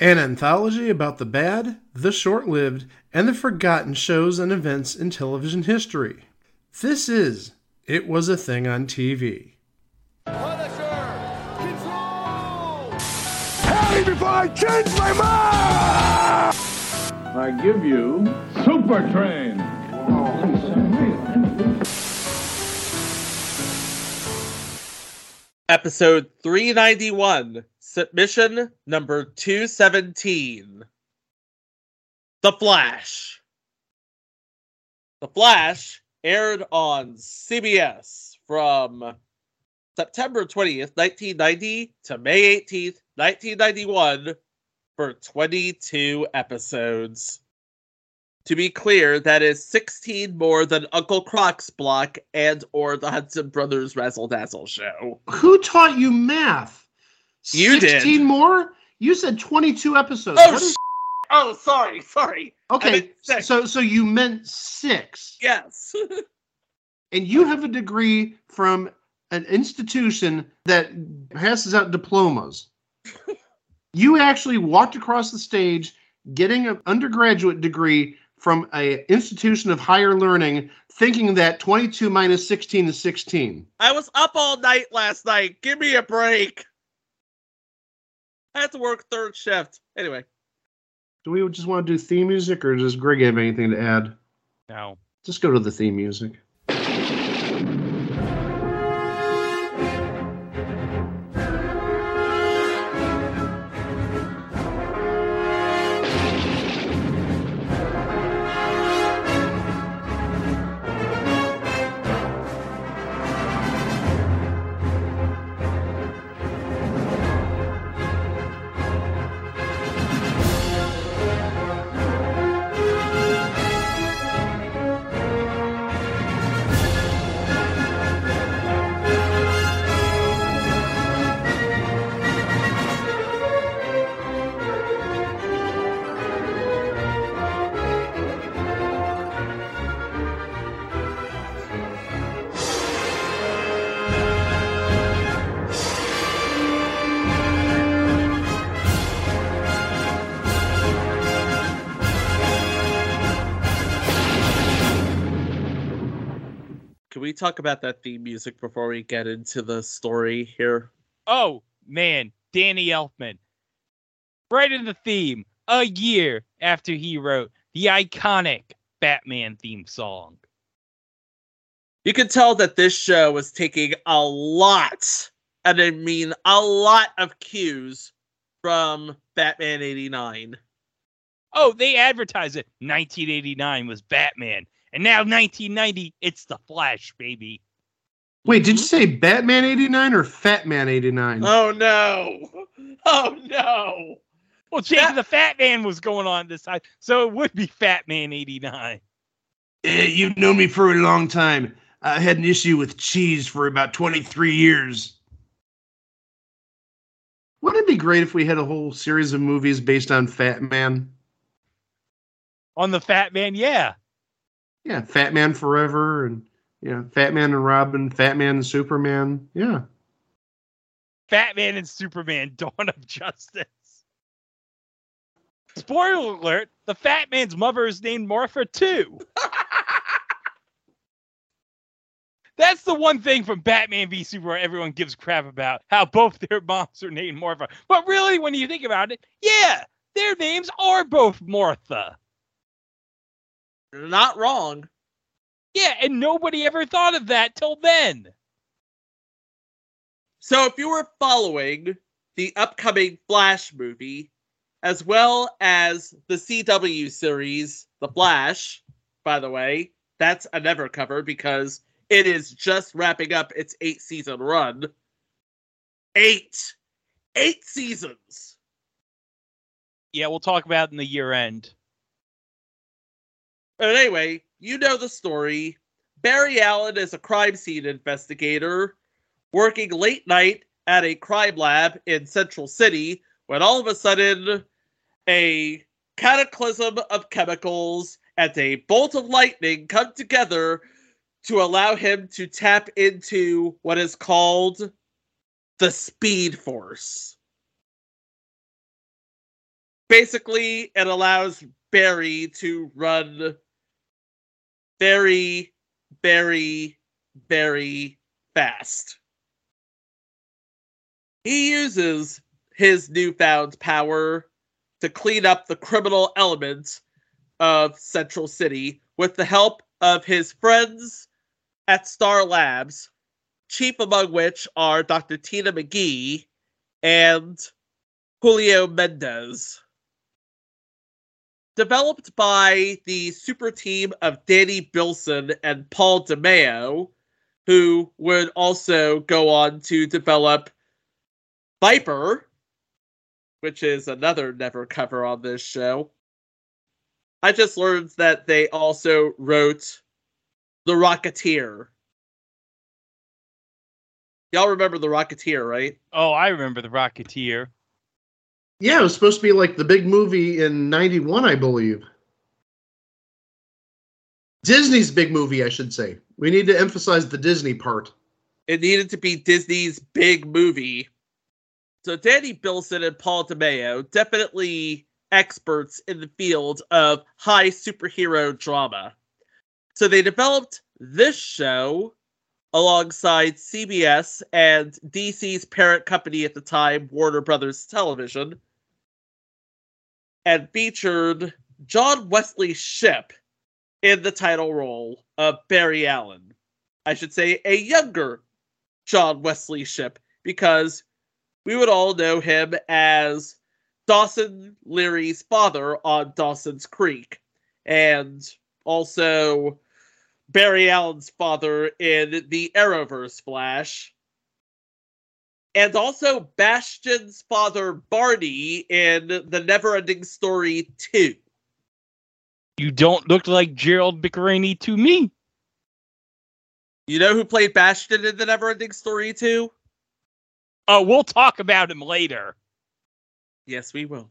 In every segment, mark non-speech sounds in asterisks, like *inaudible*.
An anthology about the bad, the short lived, and the forgotten shows and events in television history. This is It Was a Thing on TV. Punisher! Control! Tell me before I change my mind! I give you Super Train. Episode 391, submission number 217. The Flash. The Flash aired on CBS from September 20th, 1990 to May 18th, 1991 for 22 episodes. To be clear, that is 16 more than Uncle Croc's block and or the Hudson Brothers Razzle Dazzle show. Who taught you math? You did. 16 more? You said 22 episodes. Oh, What is- sh- oh, sorry, sorry. Okay, so so you meant six, Yes. *laughs* and you have a degree from an institution that passes out diplomas. *laughs* you actually walked across the stage getting an undergraduate degree from a institution of higher learning, thinking that 22 minus 16 is 16. I was up all night last night. Give me a break. I had to work third shift. Anyway, Do we just want to do theme music, or does Greg have anything to add? No. Just go to the theme music. Talk about that theme music before we get into the story here? Oh, man. Danny Elfman. Right in the theme, a year after he wrote the iconic Batman theme song. You can tell that this show was taking a lot, and I mean a lot of cues from Batman 89. Oh, they advertised it. 1989 was Batman. And now 1990, it's the Flash, baby. Wait, did you say Batman 89 or Fat Man 89? Oh no! Oh no! Well, Jake That- the Fat Man was going on this side, so it would be Fat Man 89. Eh, you've known me for a long time. I had an issue with cheese for about 23 years. Wouldn't it be great if we had a whole series of movies based on Fat Man? On the Fat Man, yeah. Yeah, Fat Man Forever and yeah, Fat Man and Robin, Fat Man and Superman. Yeah. Fat Man and Superman *laughs* Dawn of Justice. Spoiler alert, the Fat Man's mother is named Martha too. *laughs* That's the one thing from Batman v Superman everyone gives crap about, how both their moms are named Martha. But really, when you think about it, yeah, their names are both Martha. You're not wrong. Yeah, and nobody ever thought of that till then. So, if you were following the upcoming Flash movie, as well as the CW series, The Flash, by the way, that's a never cover because it is just wrapping up its eight season run. Eight! Eight seasons! Yeah, we'll talk about it in the year end. But anyway, you know the story. Barry Allen is a crime scene investigator working late night at a crime lab in Central City when all of a sudden a cataclysm of chemicals and a bolt of lightning come together to allow him to tap into what is called the Speed Force. Basically, it allows Barry to run very, very, very fast. He uses his newfound power to clean up the criminal elements of Central City with the help of his friends at Star Labs, chief among which are Dr. Tina McGee and Julio Mendez. Developed by the super team of Danny Bilson and Paul DeMeo, who would also go on to develop Viper, which is another never cover on this show. I just learned that they also wrote The Rocketeer. Y'all remember The Rocketeer, right? Oh, I remember the Rocketeer. Yeah, it was supposed to be like the big movie in 91, I believe. Disney's big movie, I should say. We need to emphasize the Disney part. It needed to be Disney's big movie. So Danny Bilson and Paul DeMeo, definitely experts in the field of high superhero drama. So they developed this show alongside CBS and DC's parent company at the time, Warner Brothers Television, and featured John Wesley Shipp in the title role of Barry Allen. I should say a younger John Wesley Shipp because we would all know him as Dawson Leary's father on Dawson's Creek, and also Barry Allen's father in the Arrowverse Flash, and also Bastian's father Barney in the Neverending Story 2. You don't look like Gerald McRaney to me. You know who played Bastion in the Neverending Story 2? Oh, we'll talk about him later. Yes, we will.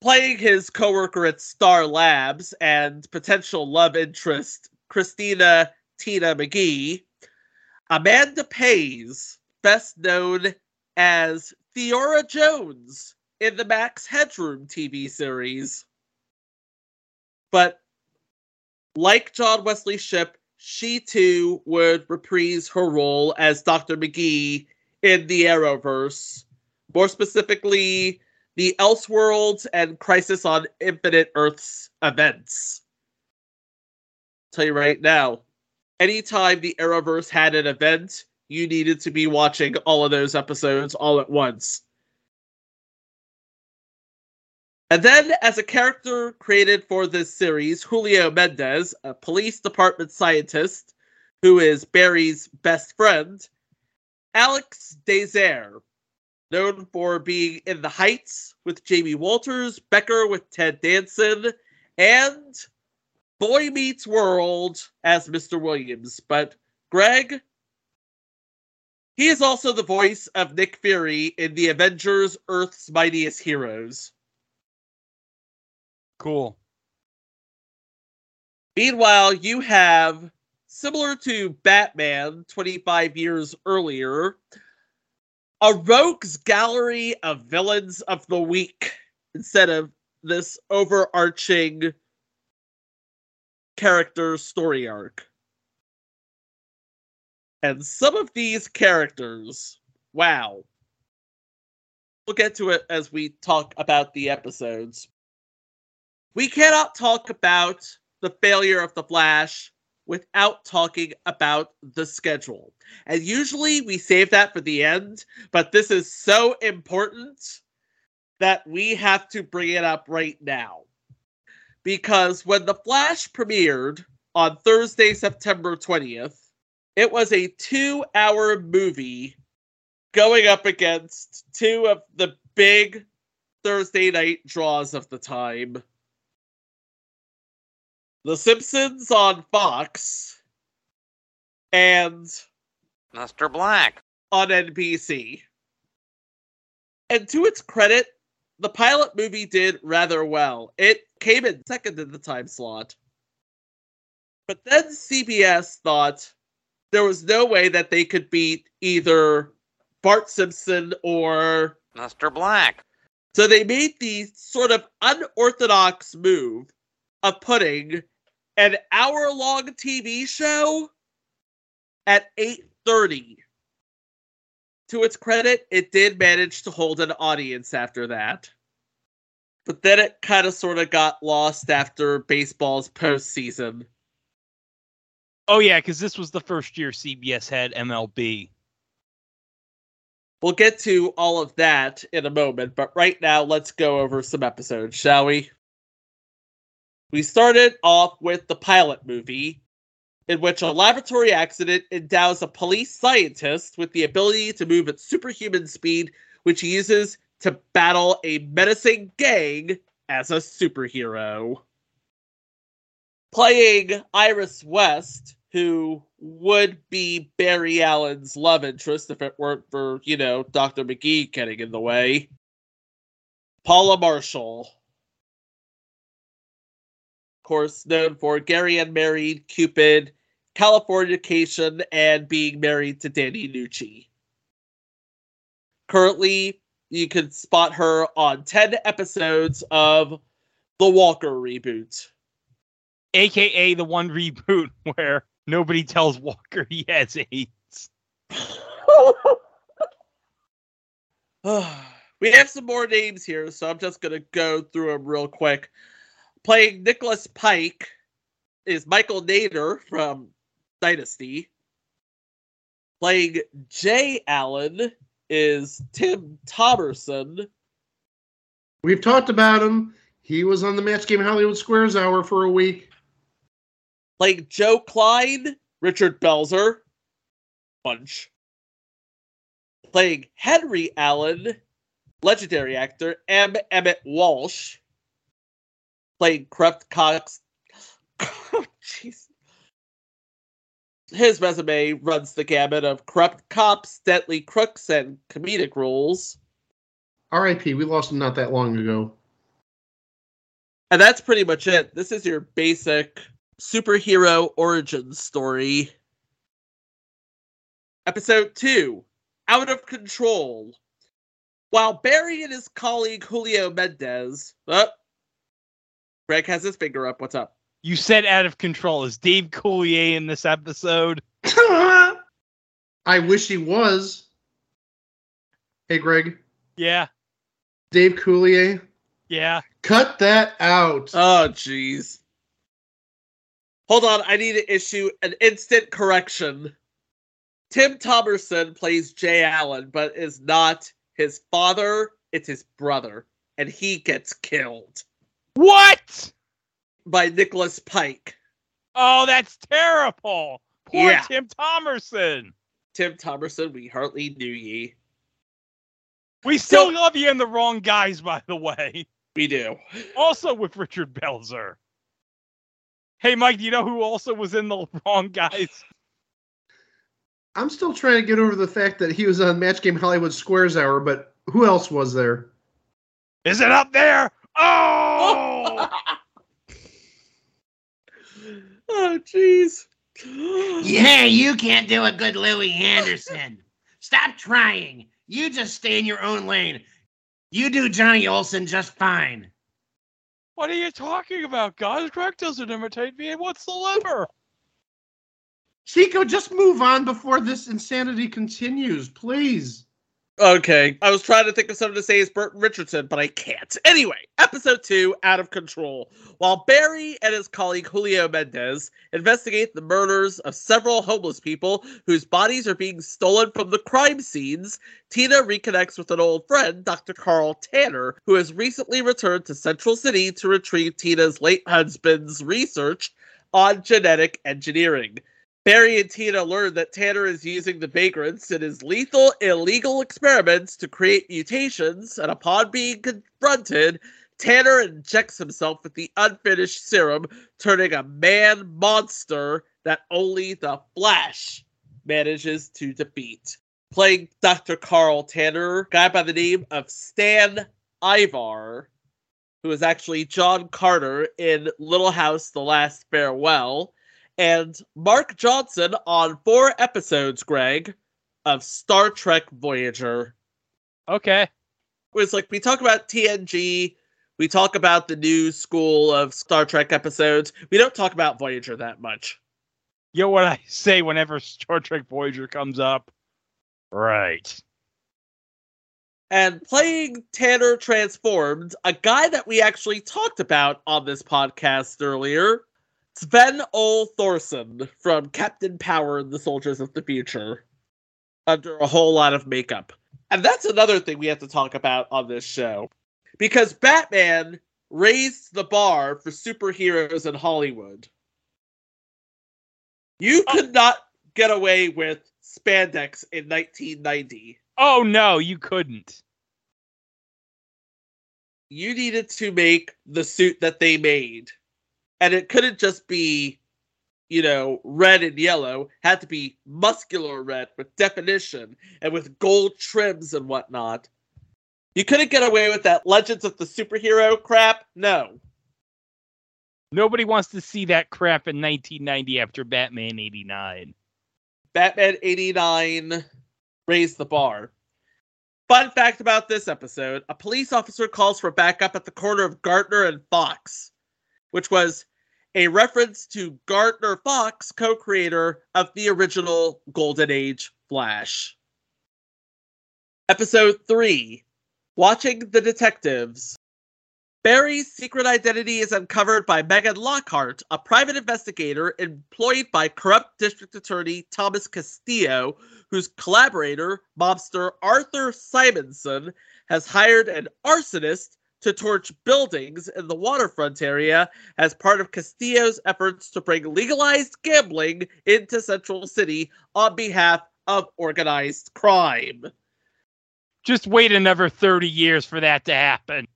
Playing his coworker at Star Labs and potential love interest Christina Tina McGee, Amanda Pays, best known as Theora Jones in the Max Headroom TV series. But like John Wesley Shipp, she too would reprise her role as Dr. McGee in the Arrowverse, more specifically, the Elseworlds and Crisis on Infinite Earths events. tell you right now, anytime the Arrowverse had an event, you needed to be watching all of those episodes all at once. And then, as a character created for this series, Julio Mendez, a police department scientist who is Barry's best friend, Alex Désert, known for being in The Heights with Jamie Walters, Becker with Ted Danson, and Boy Meets World as Mr. Williams. But Greg, he is also the voice of Nick Fury in the Avengers Earth's Mightiest Heroes. Cool. Meanwhile, you have, similar to Batman 25 years earlier, a rogues gallery of villains of the week instead of this overarching character story arc. And some of these characters, wow. We'll get to it as we talk about the episodes. We cannot talk about the failure of The Flash without talking about the schedule. And usually we save that for the end, but this is so important that we have to bring it up right now. Because when The Flash premiered on Thursday, September 20th, it was a two hour movie going up against two of the big Thursday night draws of the time The Simpsons on Fox and Mr. Black. on NBC. And to its credit, the pilot movie did rather well. It came in second in the time slot. But then CBS thought there was no way that they could beat either Bart Simpson or Mr. Black. So they made the sort of unorthodox move of putting an hour-long TV show at 8:30. To its credit, it did manage to hold an audience after that. But then it kind of sort of got lost after baseball's postseason. Oh yeah, because this was the first year CBS had MLB. We'll get to all of that in a moment, but right now let's go over some episodes, shall we? We started off with the pilot movie, in which a laboratory accident endows a police scientist with the ability to move at superhuman speed, which he uses to battle a menacing gang as a superhero. Playing Iris West, who would be Barry Allen's love interest if it weren't for, you know, Dr. McGee getting in the way. Paula Marshall. Of course, known for Gary Unmarried, Cupid, Californication, and being married to Danny Nucci. Currently, you can spot her on 10 episodes of the Walker reboot. AKA the one reboot *laughs* where nobody tells Walker he has AIDS. *sighs* we have some more names here, so I'm just going to go through them real quick. Playing Nicholas Pike is Michael Nader from Dynasty. Playing Jay Allen is Tim Thomerson. We've talked about him. He was on the Match Game Hollywood Squares Hour for a week. Playing Joe Klein, Richard Belzer. Bunch. Playing Henry Allen, legendary actor M. Emmett Walsh. Playing Corrupt Cox. *laughs* Oh, Jeez. His resume runs the gamut of corrupt cops, deadly crooks, and comedic roles. R.I.P. We lost him not that long ago. And that's pretty much it. This is your basic superhero origin story. Episode 2 Out of Control. While Barry and his colleague Julio Mendez. Oh, Greg has his finger up. What's up? You said out of control. Is Dave Coulier in this episode? I wish he was. Hey, Greg. Yeah, Dave Coulier. yeah. Cut that out. Oh, jeez. Hold on, I need to issue an instant correction. Tim Thomerson plays Jay Allen, but is not his father, it's his brother. And he gets killed What? By Nicholas Pike. Oh, that's terrible. Poor Yeah. Tim Thomerson. Tim Thomerson, we hardly knew ye. We still So- love you in the wrong guys, by the way. We do. Also with Richard Belzer. Hey, Mike, do you know who also was in the wrong guys? I'm still trying to get over the fact that he was on Match Game Hollywood Squares Hour, but who else was there? Is it up there? Oh! Oh, Oh, jeez. Yeah, you can't do a good Louis Anderson. Stop trying. You just stay in your own lane. You do Johnny Olson just fine. what are you talking about, guys? Greg doesn't imitate me whatsoever. Chico, just move on before this insanity continues, please. Okay, I was trying to think of something to say as Burton Richardson, but I can't. Anyway, episode two, out of control. While Barry and his colleague Julio Mendez investigate the murders of several homeless people whose bodies are being stolen from the crime scenes, Tina reconnects with an old friend, Dr. Carl Tanner, who has recently returned to Central City to retrieve Tina's late husband's research on genetic engineering. Barry and Tina learn that Tanner is using the vagrants in his lethal, illegal experiments to create mutations, and upon being confronted, Tanner injects himself with the unfinished serum, turning a man monster that only the Flash manages to defeat. Playing Dr. Carl Tanner, guy by the name of Stan Ivar, who is actually John Carter in Little House The Last Farewell and Mark Johnson on four episodes, Greg, of Star Trek Voyager. Okay. was like we talk about TNG, we talk about the new school of Star Trek episodes. We don't talk about Voyager that much. You know what I *laughs* say whenever Star Trek Voyager comes up? Right. And playing Tanner Transformed, a guy that we actually talked about on this podcast earlier, Sven Ole Thorsen from Captain Power and the Soldiers of the Future, under a whole lot of makeup. And that's another thing we have to talk about on this show. Because Batman raised the bar for superheroes in Hollywood. You oh. could not get away with spandex in 1990. Oh no, you couldn't. You needed to make the suit that they made. And it couldn't just be, you know, red and yellow. Had to be muscular red with definition and with gold trims and whatnot. You couldn't get away with that Legends of the Superhero crap? No. Nobody wants to see that crap in 1990 after Batman 89. Batman 89 raised the bar. Fun fact about this episode a police officer calls for backup at the corner of Gardner and Fox, which was a reference to Gardner Fox, co creator of the original Golden Age Flash. Episode 3 Watching the Detectives. Barry's secret identity is uncovered by Megan Lockhart, a private investigator employed by corrupt district attorney Thomas Castillo, whose collaborator, mobster Arthur Simonson, has hired an arsonist to torch buildings in the waterfront area as part of Castillo's efforts to bring legalized gambling into Central City on behalf of organized crime. Just wait another 30 years for that to happen.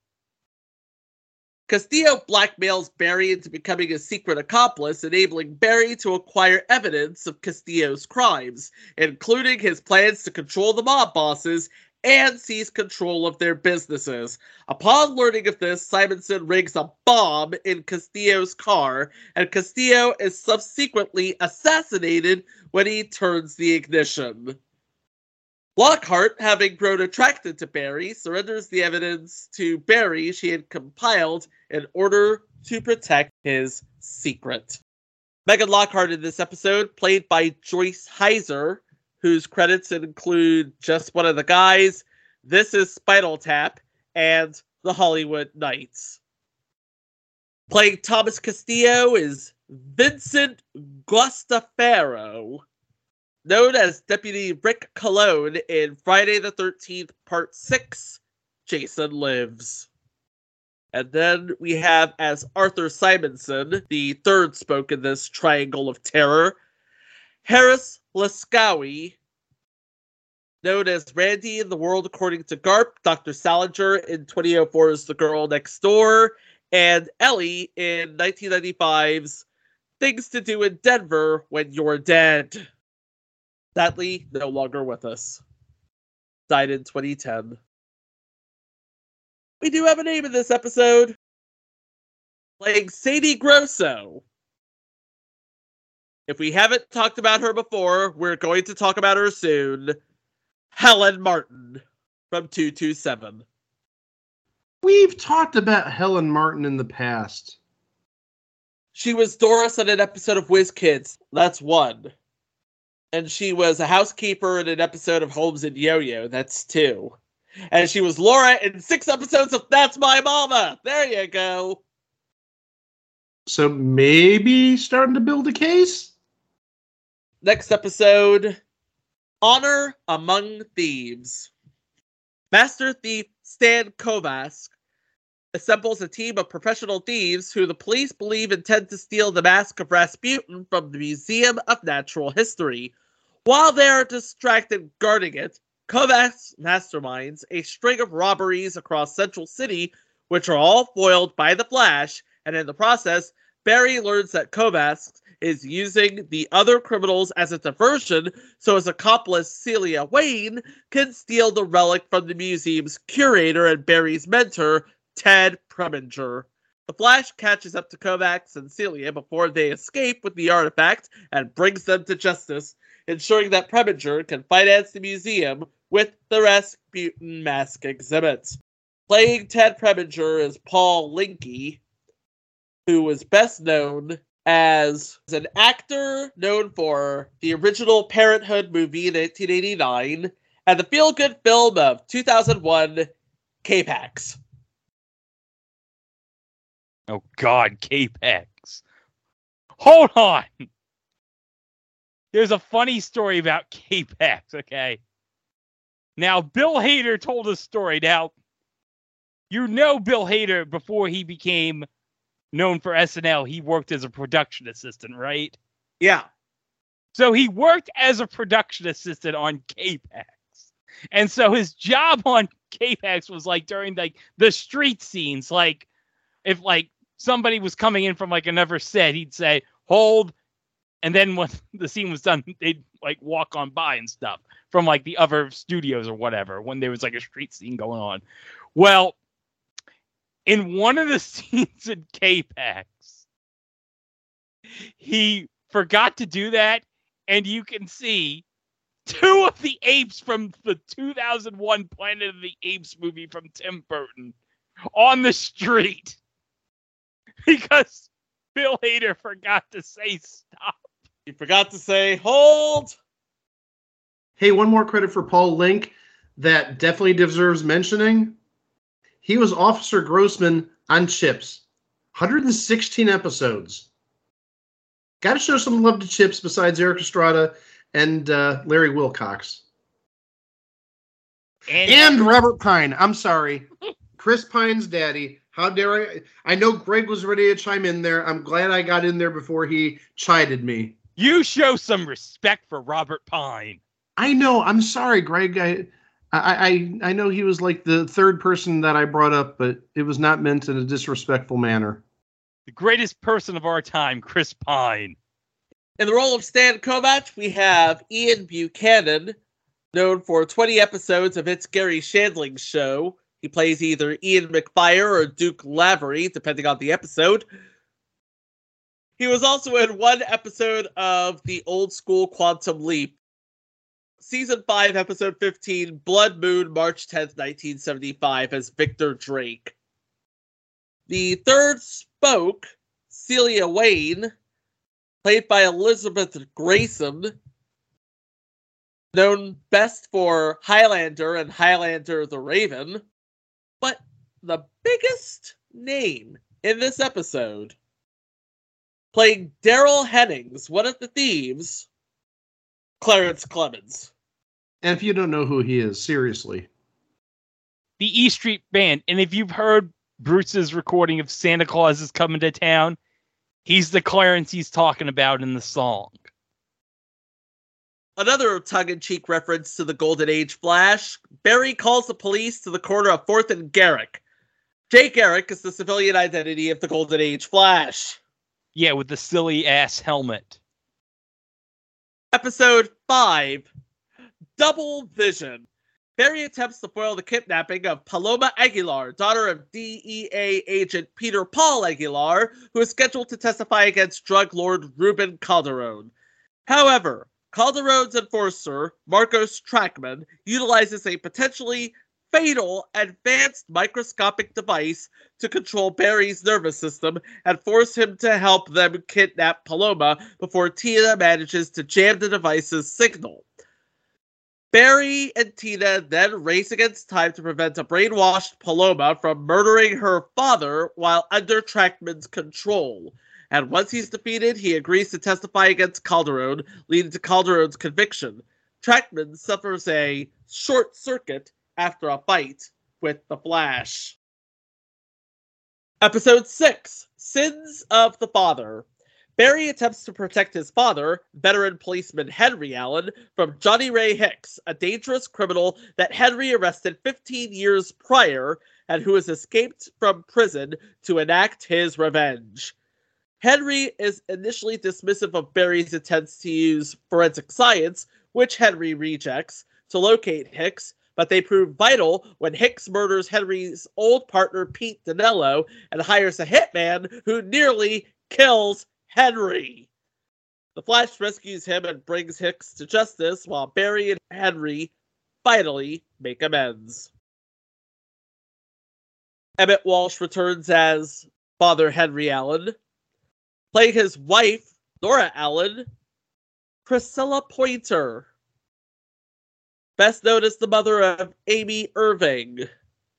Castillo blackmails Barry into becoming a secret accomplice, enabling Barry to acquire evidence of Castillo's crimes, including his plans to control the mob bosses and seize control of their businesses. Upon learning of this, Simonson rigs a bomb in Castillo's car, and Castillo is subsequently assassinated when he turns the ignition. Lockhart, having grown attracted to Barry, surrenders the evidence to Barry she had compiled in order to protect his secret. Megan Lockhart in this episode, played by Joyce Hyser, whose credits include Just One of the Guys, This is Spinal Tap, and The Hollywood Knights. Playing Thomas Castillo is Vincent Guastaferro, known as Deputy Rick Cologne in Friday the 13th, Part 6, Jason Lives. And then we have as Arthur Simonson, the third spoke in this triangle of terror, Harris Laskawy, known as Randy in the World According to Garp, Dr. Salinger in 2004's The Girl Next Door, and Ellie in 1995's Things to Do in Denver When You're Dead. Sadly, no longer with us. Died in 2010. We do have a name in this episode. Playing Sadie Grosso. If we haven't talked about her before, we're going to talk about her soon. Helen Martin from 227. We've talked about Helen Martin in the past. She was Doris on an episode of Whiz Kids. That's one. And she was a housekeeper in an episode of Holmes and Yo Yo. That's two. And she was Laura in six episodes of That's My Mama. There you go. So maybe starting to build a case? Next episode Honor Among Thieves. Master thief Stan Kovacs assembles a team of professional thieves who the police believe intend to steal the mask of Rasputin from the Museum of Natural History. While they are distracted guarding it, Kovacs masterminds a string of robberies across Central City, which are all foiled by the Flash, and in the process, Barry learns that Kovacs is using the other criminals as a diversion so his accomplice Celia Wayne can steal the relic from the museum's curator and Barry's mentor, Ted Preminger. The Flash catches up to Kovacs and Celia before they escape with the artifact and brings them to justice, ensuring that Preminger can finance the museum with the Rasputin mask exhibit. Playing Ted Preminger is Paul Linke, who was best known as an actor known for the original Parenthood movie in 1989 and the feel good film of 2001, K-Pax. Oh God, K-Pax. Hold on. There's a funny story about K-Pax, okay? Now, Bill Hader told a story. Now, you know Bill Hader before he became known for SNL, he worked as a production assistant, right? Yeah. So he worked as a production assistant on K-Pax. And so his job on K-Pax was like during like the street scenes, like if like somebody was coming in from like another set, he'd say, hold. And then when *laughs* the scene was done, they'd like walk on by and stuff from like the other studios or whatever when there was like a street scene going on. Well, in one of the *laughs* scenes in K-Pax, he forgot to do that, and you can see two of the apes from the 2001 Planet of the Apes movie from Tim Burton on the street *laughs* because Bill Hader forgot to say stop. He forgot to say hold. Hey, one more credit for Paul Linke that definitely deserves mentioning. He was Officer Grossman on Chips. 116 episodes. Got to show some love to Chips besides Erik Estrada and uh, Larry Wilcox. And, And Robert Pine. I'm sorry. Chris Pine's daddy. How dare I? I know Greg was ready to chime in there. I'm glad I got in there before he chided me. you show some respect for Robert Pine. I know. I'm sorry, Greg. I, I, I, I know he was like the third person that I brought up, but it was not meant in a disrespectful manner. The greatest person of our time, Chris Pine. In the role of Stan Kovac, we have Ian Buchanan, known for 20 episodes of It's Garry Shandling's show. He plays either Ian McFire or Duke Lavery, depending on the episode. He was also in one episode of the old school Quantum Leap. Season 5, Episode 15, Blood Moon, March 10th, 1975, as Victor Drake. The third spoke, Celia Wayne, played by Elizabeth Gracen, known best for Highlander and Highlander the Raven. But the biggest name in this episode, playing Daryl Hennings, one of the thieves, Clarence Clemons. And if you don't know who he is, seriously, The E Street Band. And if you've heard Bruce's recording of Santa Claus is coming to town, he's the Clarence he's talking about in the song. Another tongue-in-cheek reference to the Golden Age Flash, Barry calls the police to the corner of 4th and Garrick. Jay Garrick is the civilian identity of the Golden Age Flash. Yeah, with the silly ass helmet. Episode 5 Double Vision. Barry attempts to foil the kidnapping of Paloma Aguilar, daughter of DEA agent Peter Paul Aguilar, who is scheduled to testify against drug lord Ruben Calderon. However, Calderon's enforcer, Marcos Trackman, utilizes a potentially fatal advanced microscopic device to control Barry's nervous system and force him to help them kidnap Paloma before Tina manages to jam the device's signal. Barry and Tina then race against time to prevent a brainwashed Paloma from murdering her father while under Trackman's control. And once he's defeated, he agrees to testify against Calderon, leading to Calderon's conviction. Trackman suffers a short circuit after a fight with the Flash. Episode 6 Sins of the Father. Barry attempts to protect his father, veteran policeman Henry Allen, from Johnny Ray Hicks, a dangerous criminal that Henry arrested 15 years prior and who has escaped from prison to enact his revenge. Henry is initially dismissive of Barry's attempts to use forensic science, which Henry rejects, to locate Hicks, but they prove vital when Hicks murders Henry's old partner Pete Danello and hires a hitman who nearly kills Henry. The Flash rescues him and brings Hicks to justice while Barry and Henry finally make amends. Emmett Walsh returns as Father Henry Allen, playing his wife, Nora Allen, Priscilla Pointer, best known as the mother of Amy Irving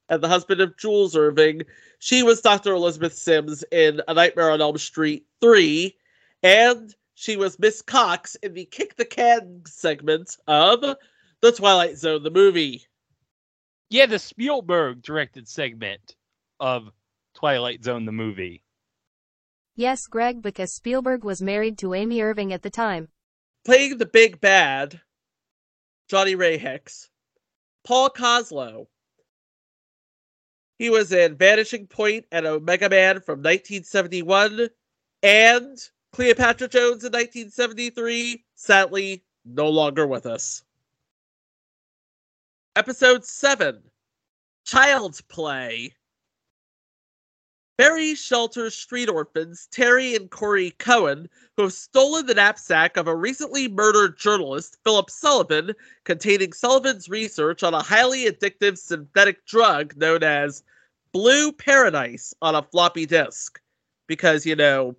and the husband of Jules Irving. She was Dr. Elizabeth Sims in A Nightmare on Elm Street 3, and she was Miss Cox in the Kick the Can segment of The Twilight Zone, the movie. Yeah, the Spielberg directed segment of Twilight Zone, the movie. Yes, Greg, because Spielberg was married to Amy Irving at the time. Playing the big bad, Johnny Ray Hicks, Paul Koslo. He was in Vanishing Point and Omega Man from 1971 and Cleopatra Jones in 1973, sadly, no longer with us. Episode 7 Child's Play. Barry shelters street orphans Terry and Corey Cohen, who have stolen the knapsack of a recently murdered journalist, Philip Sullivan, containing Sullivan's research on a highly addictive synthetic drug known as Blue Paradise on a floppy disk. Because, you know,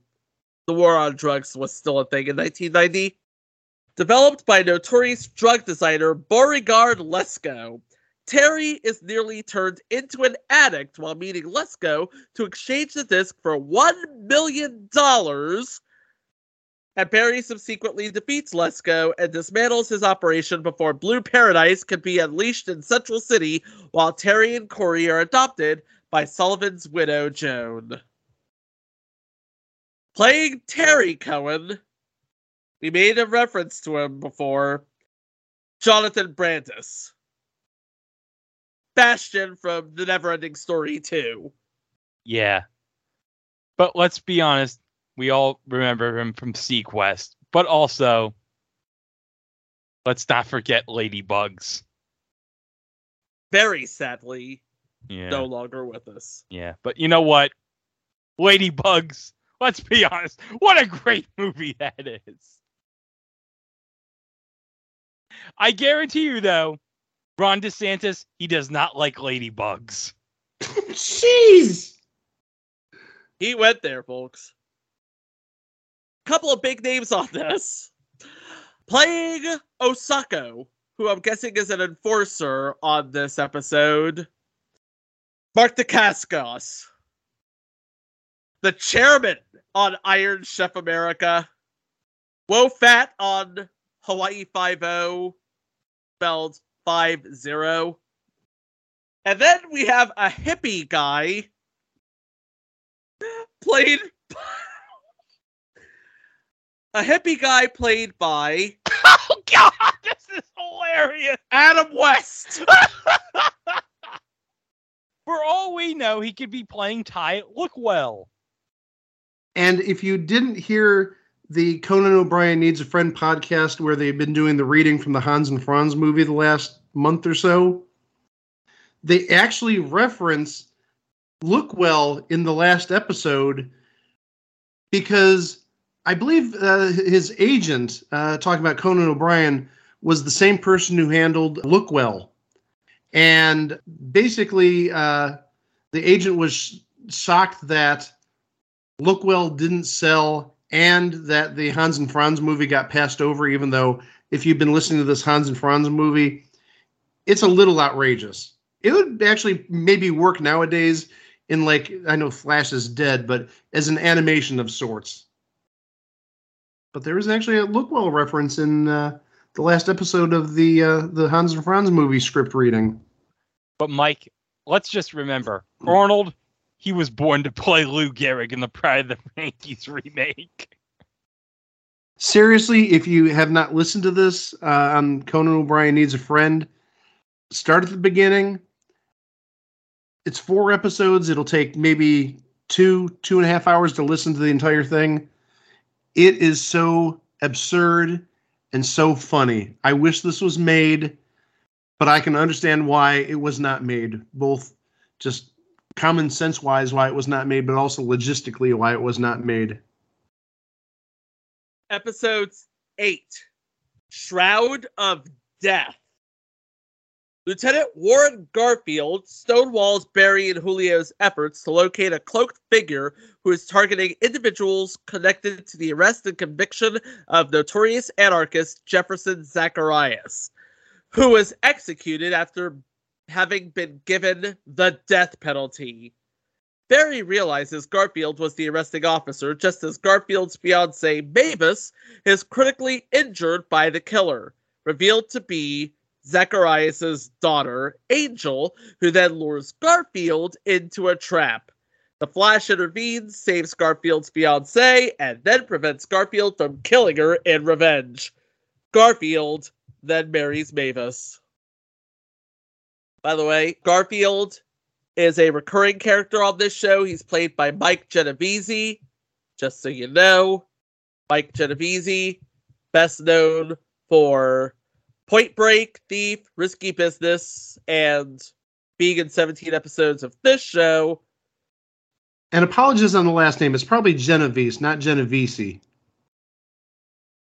the war on drugs was still a thing in 1990. Developed by notorious drug designer Beauregard Lesko, Terry is nearly turned into an addict while meeting Lesko to exchange the disc for $1 million. And Barry subsequently defeats Lesko and dismantles his operation before Blue Paradise can be unleashed in Central City while Terry and Corey are adopted by Sullivan's widow, Joan. Playing Terry Cohen, we made a reference to him before, Jonathan Brandis. Bastian from The Neverending Story 2. Yeah. But let's be honest, we all remember him from seaQuest. But also, let's not forget Ladybugs. Very sadly, Yeah. no longer with us. Yeah. But you know what? Ladybugs, let's be honest. What a great *laughs* movie that is. I guarantee you, though, Ron DeSantis, he does not like ladybugs. *laughs* Jeez. He went there, folks. Couple of big names on this. Playing Osako, who I'm guessing is an enforcer on this episode. Mark Dacascos. The chairman on Iron Chef America. Woe Fat on Hawaii 5 spelled 5 0. And then we have a hippie guy played by... a hippie guy played by *laughs* Oh, God, this is hilarious. Adam West. *laughs* For all we know, he could be playing Ty Lookwell. And if you didn't hear the Conan O'Brien Needs a Friend podcast where they've been doing the reading from the Hans and Franz movie the last month or so, they actually reference Lookwell in the last episode because I believe uh, his agent, uh, talking about Conan O'Brien, was the same person who handled Lookwell. And basically, uh, the agent was shocked that Lookwell didn't sell and that the Hans and Franz movie got passed over, even though if you've been listening to this Hans and Franz movie, it's a little outrageous. It would actually maybe work nowadays in like I know Flash is dead, but as an animation of sorts. But there is actually a Lookwell reference in uh, the last episode of the uh, the Hans and Franz movie script reading. But Mike, let's just remember Arnold, he was born to play Lou Gehrig in the Pride of the Yankees remake. Seriously, if you have not listened to this uh, on Conan O'Brien Needs a Friend, start at the beginning. It's four episodes. It'll take maybe two, two and a half hours to listen to the entire thing. It is so absurd and so funny. I wish this was made, but I can understand why it was not made, both just common sense wise, why it was not made, but also logistically, why it was not made. Episodes 8 Shroud of Death. Lieutenant Warren Garfield stonewalls Barry and Julio's efforts to locate a cloaked figure who is targeting individuals connected to the arrest and conviction of notorious anarchist Jefferson Zacharias, who was executed after having been given the death penalty. Barry realizes Garfield was the arresting officer just as Garfield's fiancee Mavis is critically injured by the killer, revealed to be Zacharias' daughter, Angel, who then lures Garfield into a trap. The Flash intervenes, saves Garfield's fiancee, and then prevents Garfield from killing her in revenge. Garfield then marries Mavis. By the way, Garfield is a recurring character on this show. He's played by Mike Genovese, just so you know. Mike Genovese, best known for Point Break, Thief, Risky Business, and being in 17 episodes of this show. And apologies on the last name. It's probably Genovese, not Genovese.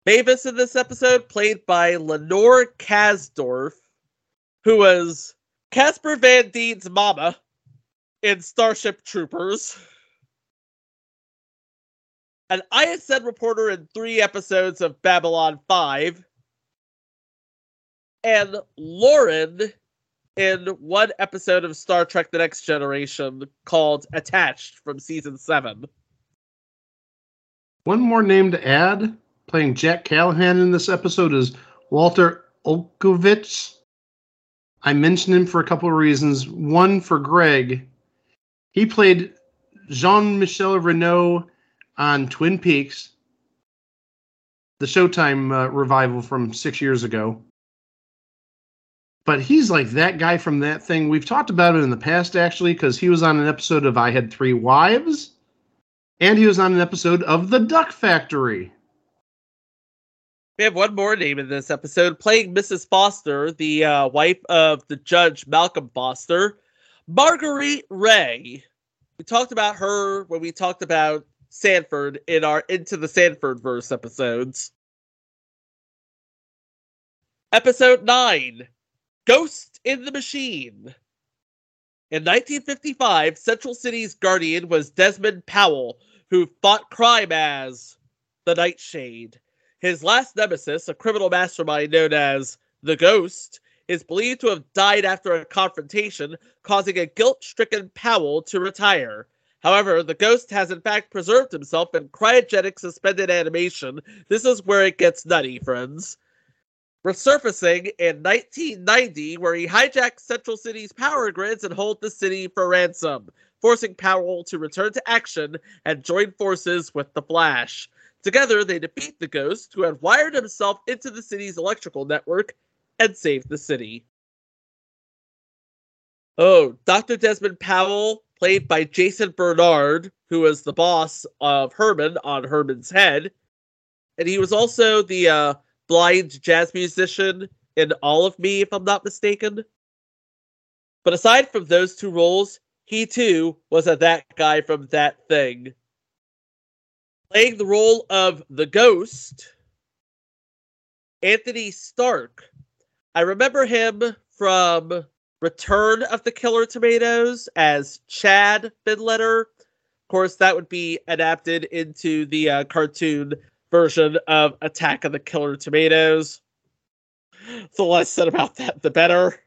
Mavis in this episode, played by Lenore Kasdorf, who was Casper Van Dien's mama in Starship Troopers. An ISN reporter in three episodes of Babylon 5. And Lauren in one episode of Star Trek The Next Generation called Attached from season 7. One more name to add, playing Jack Callahan in this episode is Walter Olkewicz. I mentioned him for a couple of reasons. One for Greg, he played Jean Michel Renault on Twin Peaks, the Showtime uh, revival from six years ago. But he's like that guy from that thing. We've talked about it in the past, actually, because he was on an episode of I Had Three Wives, and he was on an episode of The Duck Factory. We have one more name in this episode, playing Mrs. Foster, the uh, wife of the judge Malcolm Foster, Marguerite Ray. We talked about her when we talked about Sanford in our Into the Sanford verse episodes. Episode 9 Ghost in the Machine. In 1955, Central City's guardian was Desmond Powell, who fought crime as the Nightshade. His last nemesis, a criminal mastermind known as the Ghost, is believed to have died after a confrontation, causing a guilt stricken Powell to retire. However, the ghost has in fact preserved himself in cryogenic suspended animation. This is where it gets nutty, friends. Resurfacing in 1990, where he hijacks Central City's power grids and holds the city for ransom, forcing Powell to return to action and join forces with the Flash. Together, they defeat the ghost, who had wired himself into the city's electrical network and saved the city. Oh, Dr. Desmond Powell, played by Jason Bernard, who was the boss of Herman on Herman's Head. And he was also the uh, blind jazz musician in All of Me, if I'm not mistaken. But aside from those two roles, he too was a that guy from that thing. Playing the role of the ghost, Anthony Starke. I remember him from Return of the Killer Tomatoes as Chad Finletter. Of course, that would be adapted into the uh, cartoon version of Attack of the Killer Tomatoes. The less said about that, the better.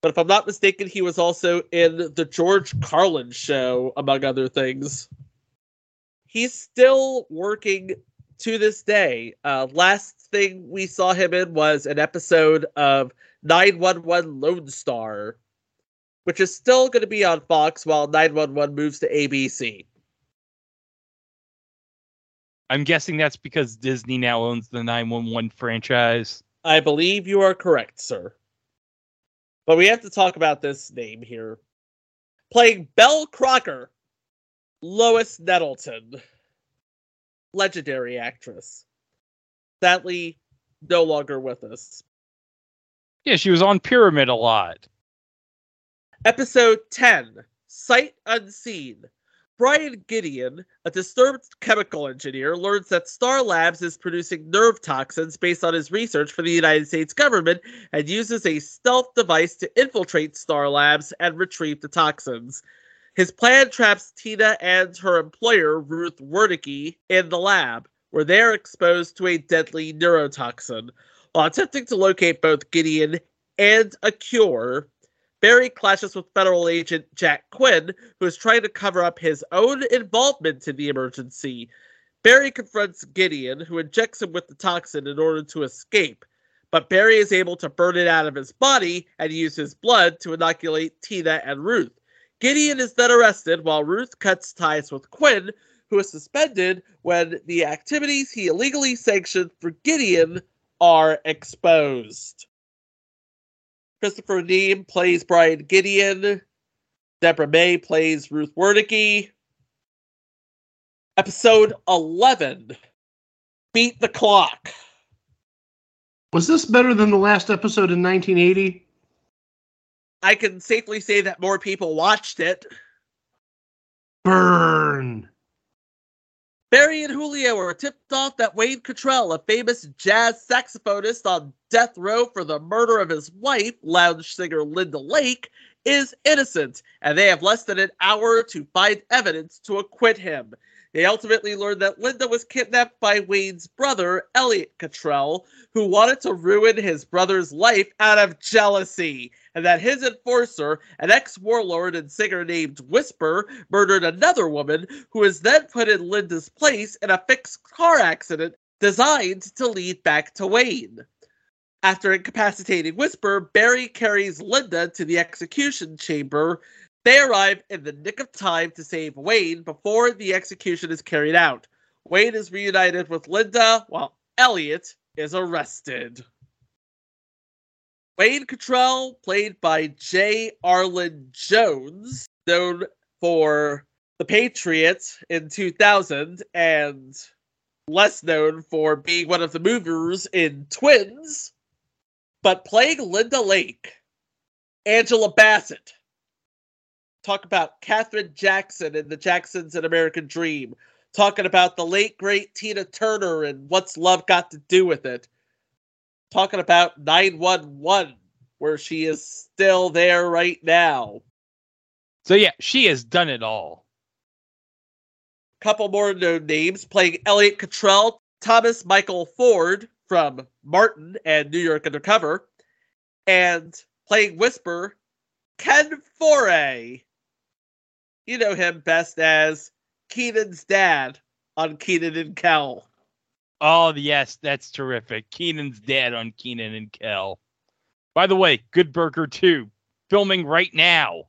But if I'm not mistaken, he was also in the George Carlin show, among other things. He's still working to this day. Uh, last thing we saw him in was an episode of 911 Lone Star, which is still going to be on Fox while 911 moves to ABC. I'm guessing that's because Disney now owns the 911 franchise. I believe you are correct, sir. But we have to talk about this name here. Playing Belle Crocker, Lois Nettleton, legendary actress. Sadly, no longer with us. Yeah, she was on Pyramid a lot. Episode 10 Sight Unseen. Brian Gideon, a disturbed chemical engineer, learns that Star Labs is producing nerve toxins based on his research for the United States government and uses a stealth device to infiltrate Star Labs and retrieve the toxins. His plan traps Tina and her employer, Ruth Wernicke, in the lab, where they are exposed to a deadly neurotoxin. While attempting to locate both Gideon and a cure, Barry clashes with federal agent Jack Quinn, who is trying to cover up his own involvement in the emergency. Barry confronts Gideon, who injects him with the toxin in order to escape, but Barry is able to burn it out of his body and use his blood to inoculate Tina and Ruth. Gideon is then arrested while Ruth cuts ties with Quinn, who is suspended when the activities he illegally sanctioned for Gideon are exposed. Christopher Neame plays Brian Gideon. Deborah May plays Ruth Wernicke. Episode 11 Beat the Clock. Was this better than the last episode in 1980? I can safely say that more people watched it. Burn. Barry and Julio are tipped off that Wayne Cottrell, a famous jazz saxophonist on death row for the murder of his wife, lounge singer Linda Lake, is innocent, and they have less than an hour to find evidence to acquit him. They ultimately learn that Linda was kidnapped by Wayne's brother, Elliot Cottrell, who wanted to ruin his brother's life out of jealousy, and that his enforcer, an ex warlord and singer named Whisper, murdered another woman who was then put in Linda's place in a fixed car accident designed to lead back to Wayne. After incapacitating Whisper, Barry carries Linda to the execution chamber. They arrive in the nick of time to save Wayne before the execution is carried out. Wayne is reunited with Linda while Elliot is arrested. Wayne Cottrell, played by Jay Arlen Jones, known for The Patriots in 2000 and less known for being one of the movers in Twins, but playing Linda Lake, Angela Bassett. Talk about Katherine Jackson and The Jacksons and American Dream. Talking about the late great Tina Turner and What's Love Got to Do with It. Talking about 911, where she is still there right now. So yeah, she has done it all. Couple more known names playing Elliot Cottrell, Thomas Mikal Ford from Martin and New York Undercover, and playing Whisper, Ken Foree. You know him best as Kenan's dad on Kenan and Kel. Oh yes, that's terrific. Kenan's dad on Kenan and Kel. By the way, Good Burger 2, filming right now.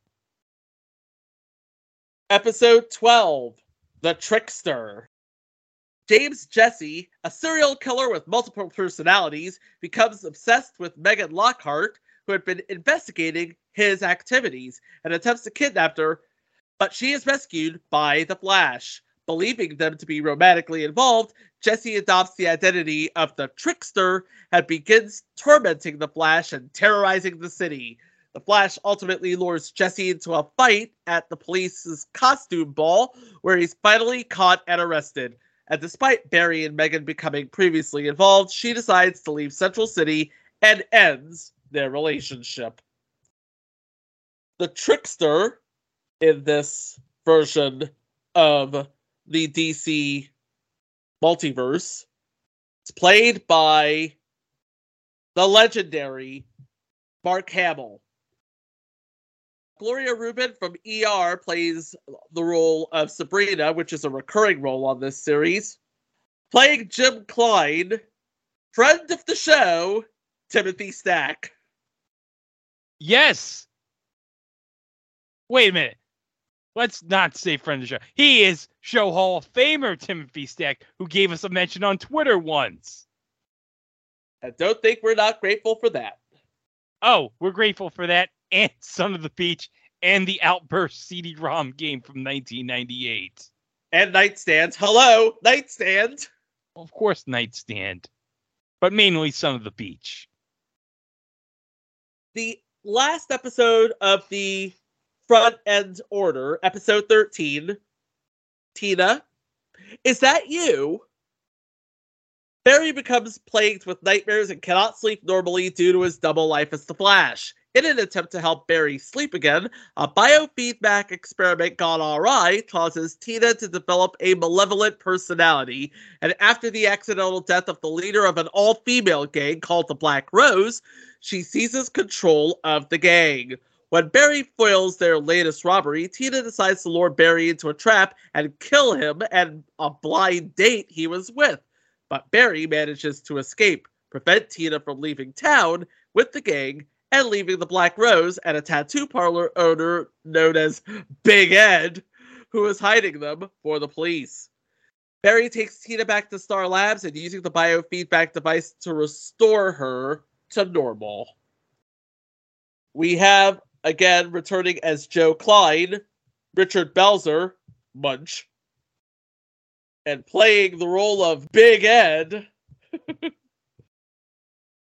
Episode 12 The Trickster. James Jesse, a serial killer with multiple personalities, becomes obsessed with Megan Lockhart, who had been investigating his activities, and attempts to kidnap her, but she is rescued by the Flash. Believing them to be romantically involved, Jesse adopts the identity of the trickster and begins tormenting the Flash and terrorizing the city. The Flash ultimately lures Jesse into a fight at the police's costume ball, where he's finally caught and arrested. And despite Barry and Megan becoming previously involved, she decides to leave Central City and ends their relationship. The trickster in this version of the DC multiverse. It's played by the legendary Mark Hamill. Gloria Reuben from ER plays the role of Sabrina, which is a recurring role on this series. Playing Jim Klein, friend of the show, Timothy Stack. Yes. Wait a minute. Let's not say friend of the show. He is Show Hall of Famer Timothy Stack, who gave us a mention on Twitter once. I don't think we're not grateful for that. Oh, we're grateful for that and *laughs* Son of the Beach and the Outburst CD-ROM game from 1998. And Nightstand. Hello, Nightstand. Of course, Nightstand, but mainly Son of the Beach. The last episode of the front end order, episode 13, Tina, is that you? Barry becomes plagued with nightmares and cannot sleep normally due to his double life as the Flash. In an attempt to help Barry sleep again, a biofeedback experiment gone awry causes Tina to develop a malevolent personality, and after the accidental death of the leader of an all female gang called the Black Rose, she seizes control of the gang. When Barry foils their latest robbery, Tina decides to lure Barry into a trap and kill him and a blind date he was with. But Barry manages to escape, prevent Tina from leaving town with the gang, and leaving the Black Rose and a tattoo parlor owner known as Big Ed, who is hiding them for the police. Barry takes Tina back to Star Labs and using the biofeedback device to restore her to normal. We have again returning as Joe Klein, Richard Belzer, Munch, and playing the role of Big Ed, *laughs*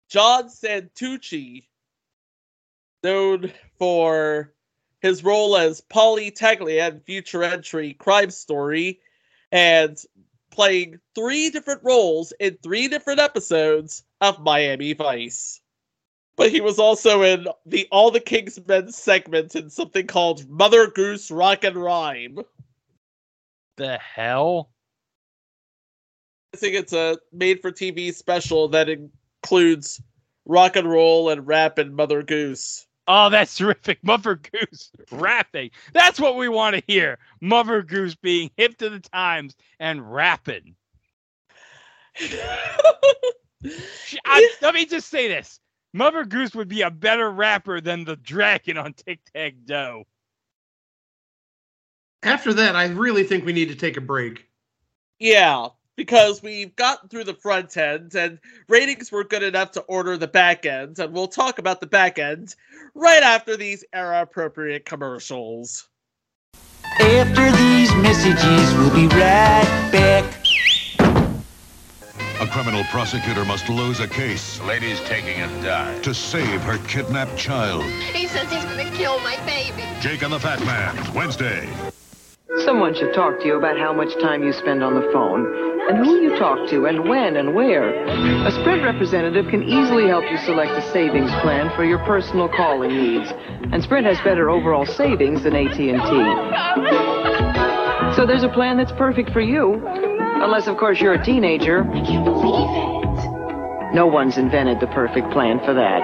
John Santucci, known for his role as Polly Taglia in future entry Crime Story, and playing three different roles in three different episodes of Miami Vice. But he was also in the All the King's Men segment in something called Mother Goose Rock and Rhyme. The hell? I think it's a made for TV special that includes rock and roll and rap and Mother Goose. Oh, that's terrific. *laughs* Mother Goose rapping. That's what we want to hear. Mother Goose being hip to the times and rapping. *laughs* I, let me just say this. Mother Goose would be a better rapper than the dragon on Tic Tac Dough. After that, I really think we need to take a break. Yeah, because we've gotten through the front end and ratings were good enough to order the back end, and we'll talk about the back end right after these era appropriate commercials. After these messages, we'll be right back. A criminal prosecutor must lose a case The lady's taking a dive. to save her kidnapped child. He says he's gonna kill my baby. Jake and the Fat Man, Wednesday. Someone should talk to you about how much time you spend on the phone, and who you talk to, and when and where. A Sprint representative can easily help you select a savings plan for your personal calling needs, and Sprint has better overall savings than AT&T. So there's a plan that's perfect for you, unless of course you're a teenager. I can't believe it. No one's invented the perfect plan for that.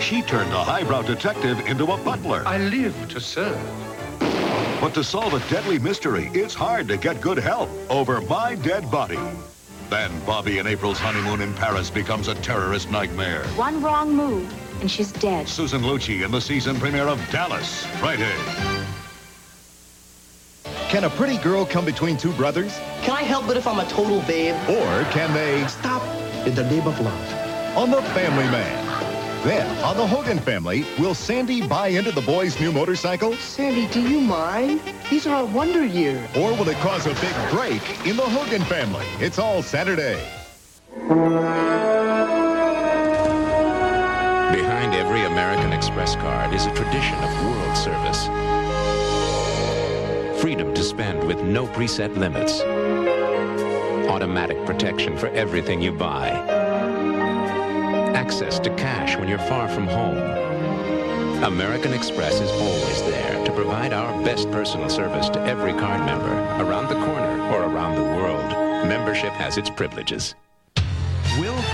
She turned a highbrow detective into a butler. I live to serve. But to solve a deadly mystery, it's hard to get good help over My Dead Body. Then Bobby and April's honeymoon in Paris becomes a terrorist nightmare. One wrong move, and she's dead. Susan Lucci in the season premiere of Dallas, Friday. Can a pretty girl come between two brothers? Can I help it if I'm a total babe? Or can they Stop in the name of love. on The Family Man? Then, on The Hogan Family, will Sandy buy into the boy's new motorcycle? Sandy, do you mind? These are our wonder years. Or will it cause a big break in The Hogan Family? It's all Saturday. Express card is a tradition of world service. Freedom to spend with no preset limits. Automatic protection for everything you buy. Access to cash when you're far from home. American Express is always there to provide our best personal service to every card member, around the corner or around the world. Membership has its privileges.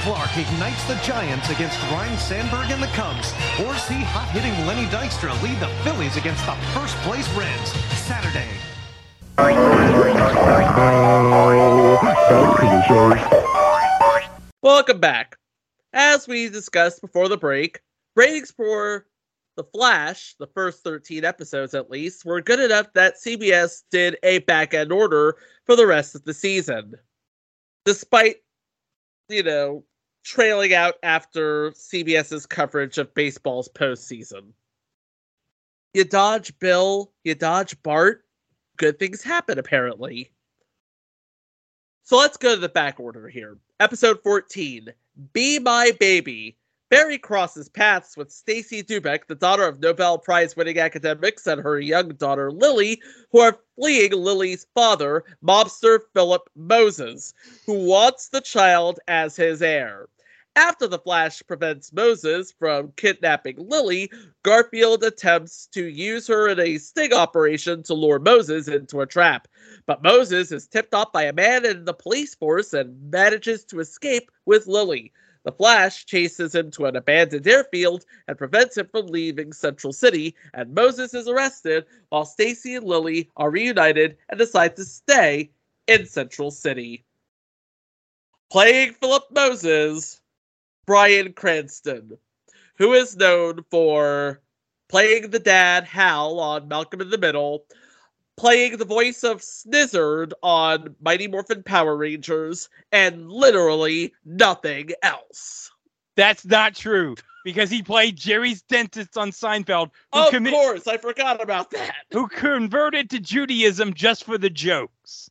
Clark ignites the Giants against Ryne Sandberg and the Cubs, or see hot-hitting Lenny Dykstra lead the Phillies against the first-place Reds Saturday. Welcome back. As we discussed before the break, ratings for The Flash, the first 13 episodes at least, were good enough that CBS did a back end order for the rest of the season. Despite, you know, trailing out after CBS's coverage of baseball's postseason. You dodge Bill, you dodge Bart, good things happen apparently. So let's go to the back order here. Episode 14 Be My Baby, Barry crosses paths with Stacy Dubek, the daughter of Nobel Prize winning academics, and her young daughter Lily, who are fleeing Lily's father, mobster Philip Moses, who wants the child as his heir. After the Flash prevents Moses from kidnapping Lily, Garfield attempts to use her in a sting operation to lure Moses into a trap. But Moses is tipped off by a man in the police force and manages to escape with Lily. The Flash chases him to an abandoned airfield and prevents him from leaving Central City, and Moses is arrested while Stacy and Lily are reunited and decide to stay in Central City. Playing Philip Moses, Bryan Cranston, who is known for playing the dad Hal on Malcolm in the Middle, playing the voice of Snizzard on Mighty Morphin Power Rangers, and literally nothing else. That's not true because he played Jerry's dentist on Seinfeld, who, Of commi- course, I forgot about that. who converted to Judaism just for the jokes.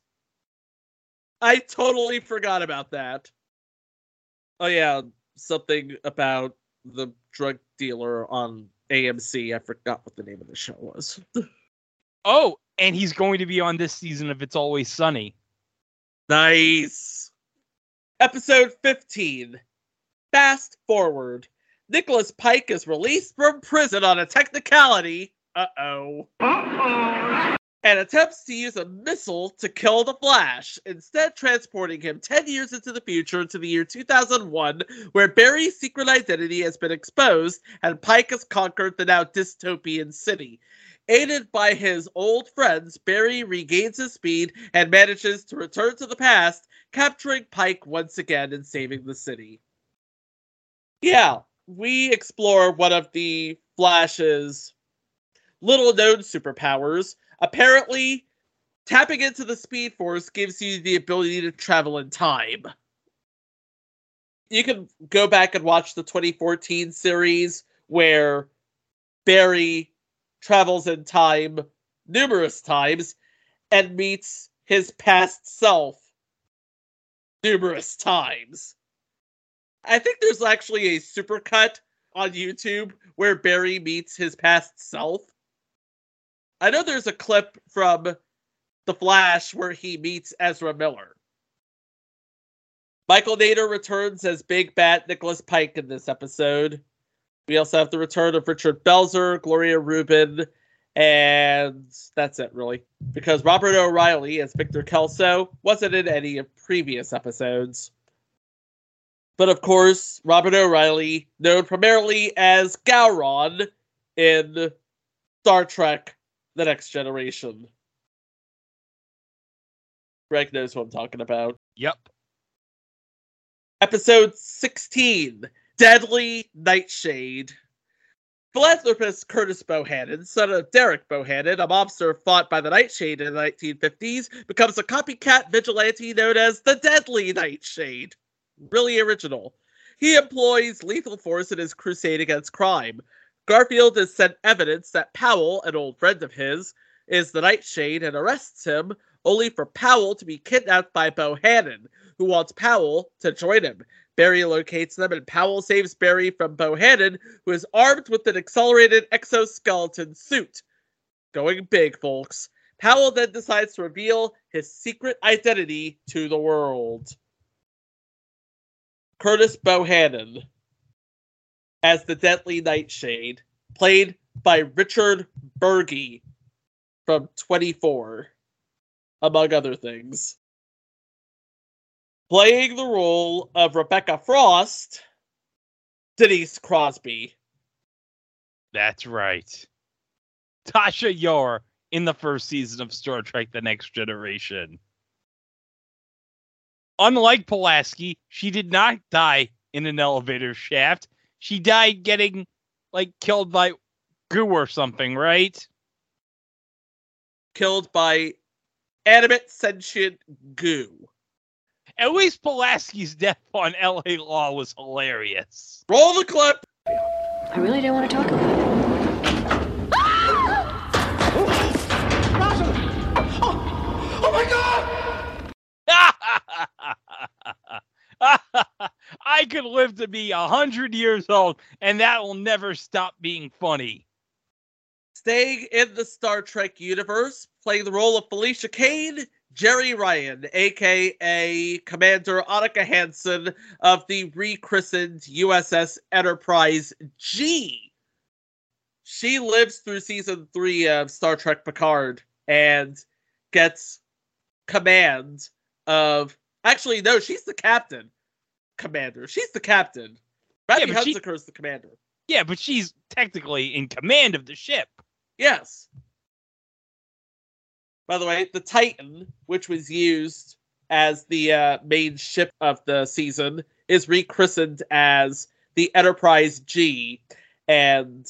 I totally forgot about that. Oh yeah, something about the drug dealer on AMC. I forgot what the name of the show was. *laughs* Oh, and he's going to be on this season of It's Always Sunny. Nice. Episode 15. Fast forward. Nicholas Pike is released from prison on a technicality. Uh oh. And attempts to use a missile to kill the Flash, instead, transporting him 10 years into the future to the year 2001, where Barry's secret identity has been exposed and Pike has conquered the now dystopian city. Aided by his old friends, Barry regains his speed and manages to return to the past, capturing Pike once again and saving the city. Yeah, we explore one of the Flash's little known superpowers. Apparently, tapping into the Speed Force gives you the ability to travel in time. You can go back and watch the 2014 series where Barry travels in time numerous times and meets his past self numerous times. I think there's actually a supercut on YouTube where Barry meets his past self. I know there's a clip from The Flash where he meets Ezra Miller. Michael Nader returns as Big Bat Nicholas Pike in this episode. We also have the return of Richard Belzer, Gloria Reuben, and that's it, really. Because Robert O'Reilly as Victor Kelso wasn't in any of previous episodes. But of course, Robert O'Reilly, known primarily as Gowron in Star Trek The Next Generation. Greg knows what I'm talking about. Yep. Episode 16 Deadly Nightshade. Philanthropist Curtis Bohannon, son of Derek Bohannon, a mobster fought by the Nightshade in the 1950s, becomes a copycat vigilante known as the Deadly Nightshade. Really original. He employs lethal force in his crusade against crime. Garfield has sent evidence that Powell, an old friend of his, is the Nightshade and arrests him, only for Powell to be kidnapped by Bohannon, who wants Powell to join him. Barry locates them, and Powell saves Barry from Bohannon, who is armed with an accelerated exoskeleton suit. Going big, folks. Powell then decides to reveal his secret identity to the world. Curtis Bohannon as the Deadly Nightshade, played by Richard Burgi from 24, among other things. Playing the role of Rebecca Frost, Denise Crosby. That's right. Tasha Yar in the first season of Star Trek The Next Generation. Unlike Pulaski, she did not die in an elevator shaft. She died getting like killed by goo or something, right? Killed by animate sentient goo. At least Pulaski's death on LA Law was hilarious. Roll the clip. I really don't want to talk about it. Oh my god! I I could live to be a hundred years old, and that will never stop being funny. Staying in the Star Trek universe, playing the role of Felicia Kane, Jeri Ryan, aka Commander Annika Hansen of the rechristened USS Enterprise G. She lives through season three of Star Trek Picard and gets command of. Actually, no, she's the captain. Commander. She's the captain. Matthew she- Hunziker is the commander. Yeah, but she's technically in command of the ship. Yes. By the way, the Titan, which was used as the uh, main ship of the season, is rechristened as the Enterprise G, and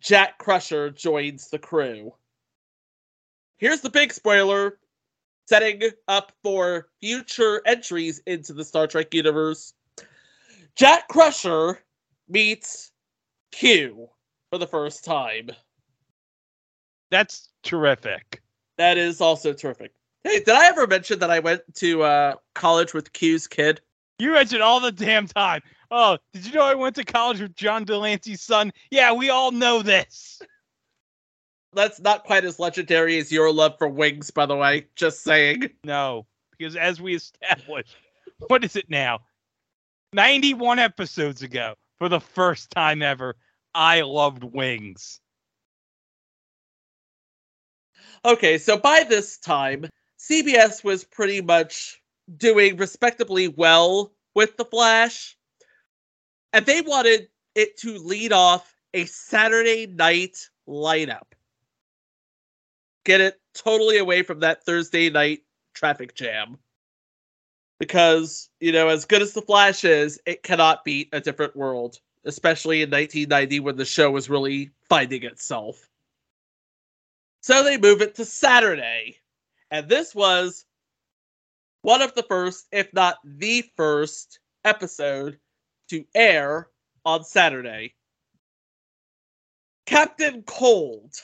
Jack Crusher joins the crew. Here's the big spoiler setting up for future entries into the Star Trek universe. Jack Crusher meets Q for the first time. That's terrific. That is also terrific. Hey, did I ever mention that I went to uh, college with Q's kid? You mention all the damn time. Oh, did you know I went to college with John de Lancie's son? Yeah, we all know this. That's not quite as legendary as your love for wings, by the way. Just saying. No, because as we established, what is it now? 91 episodes ago, for the first time ever, I loved wings. Okay, so by this time, CBS was pretty much doing respectably well with The Flash. And they wanted it to lead off a Saturday night lineup. Get it totally away from that Thursday night traffic jam. Because, you know, as good as The Flash is, it cannot beat a different world, especially in 1990 when the show was really finding itself. So they move it to Saturday. And this was one of the first, if not the first, episode to air on Saturday. Captain Cold.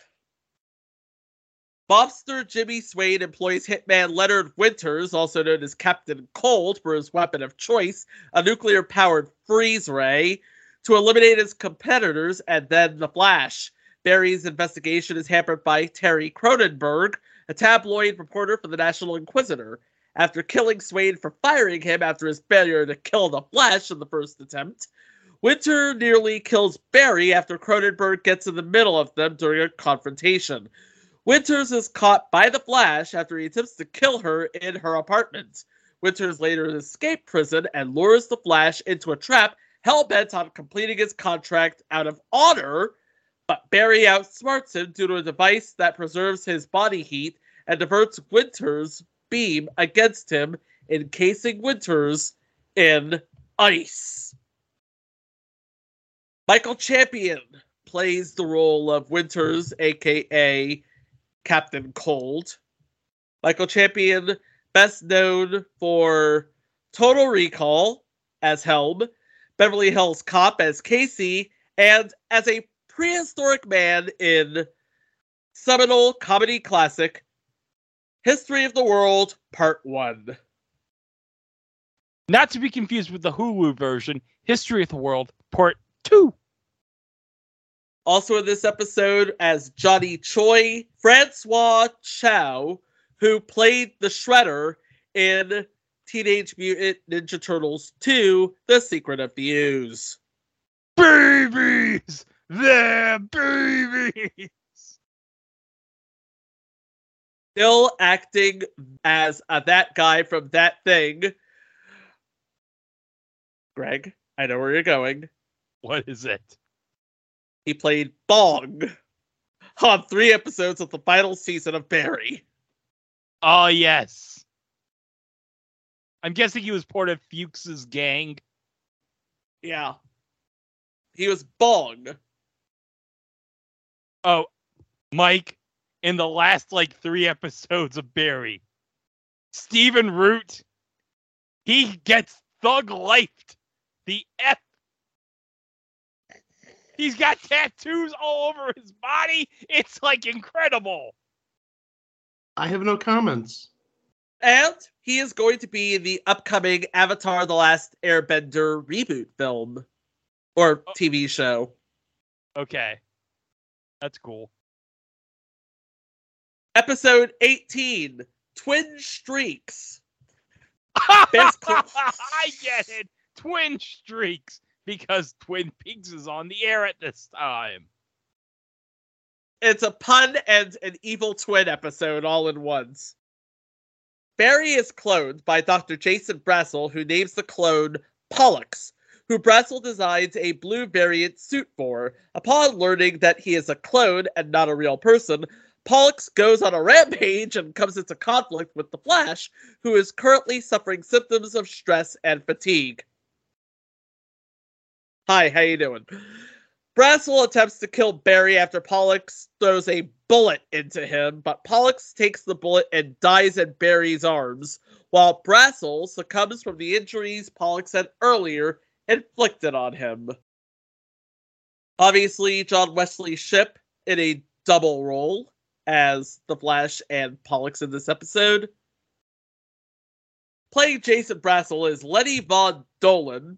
Bobster Jimmy Swain employs hitman Leonard Winters, also known as Captain Cold, for his weapon of choice, a nuclear powered freeze ray, to eliminate his competitors and then the Flash. Barry's investigation is hampered by Terry Cronenberg, a tabloid reporter for the National Inquisitor. After killing Swain for firing him after his failure to kill the Flash in the first attempt, Winter nearly kills Barry after Cronenberg gets in the middle of them during a confrontation. Winters is caught by the Flash after he attempts to kill her in her apartment. Winters later escapes prison and lures the Flash into a trap hell bent on completing his contract out of honor, Uh, but Barry outsmarts him due to a device that preserves his body heat and diverts Winters' beam against him, encasing Winters in ice. Michael Champion plays the role of Winters, aka Captain Cold. Michael Champion, best known for Total Recall as Helm, Beverly Hills Cop as Casey, and as a prehistoric man in seminal comedy classic History of the World Part 1. Not to be confused with the Hulu version, History of the World Part 2. Also in this episode as Johnny Choi, François Chau, who played the Shredder in Teenage Mutant Ninja Turtles 2, The Secret of the Ooze. Babies! They're babies! Still acting as uh, that guy from that thing. Greg, I know where you're going. What is it? He played Bong on three episodes of the final season of Barry. Oh, yes. I'm guessing he was part of Fuchs's gang. Yeah. He was Bong. Oh, Mike, in the last like three *laughs* episodes of Barry, Stephen Root, he gets thug lifed. The F. He's got tattoos all over his body. It's like incredible. I have no comments. And he is going to be in the upcoming Avatar The Last Airbender reboot film or oh. TV show. Okay. That's cool. Episode 18 Twin Streaks. Best *laughs* cl- I get it. Twin streaks because Twin Peaks is on the air at this time. It's a pun and an evil twin episode all in once. Barry is cloned by Dr. Jason Brassel, who names the clone Pollux, who Brassel designs a blue variant suit for. Upon learning that he is a clone and not a real person, Pollux goes on a rampage and comes into conflict with the Flash, who is currently suffering symptoms of stress and fatigue. Hi, how you doing? Brassel attempts to kill Barry after Pollux throws a bullet into him, but Pollux takes the bullet and dies in Barry's arms, while Brassel succumbs from the injuries Pollux had earlier inflicted on him. Obviously, John Wesley Shipp in a double role as the Flash and Pollux in this episode. Playing Jason Brassel is Lenny Von Dohlen,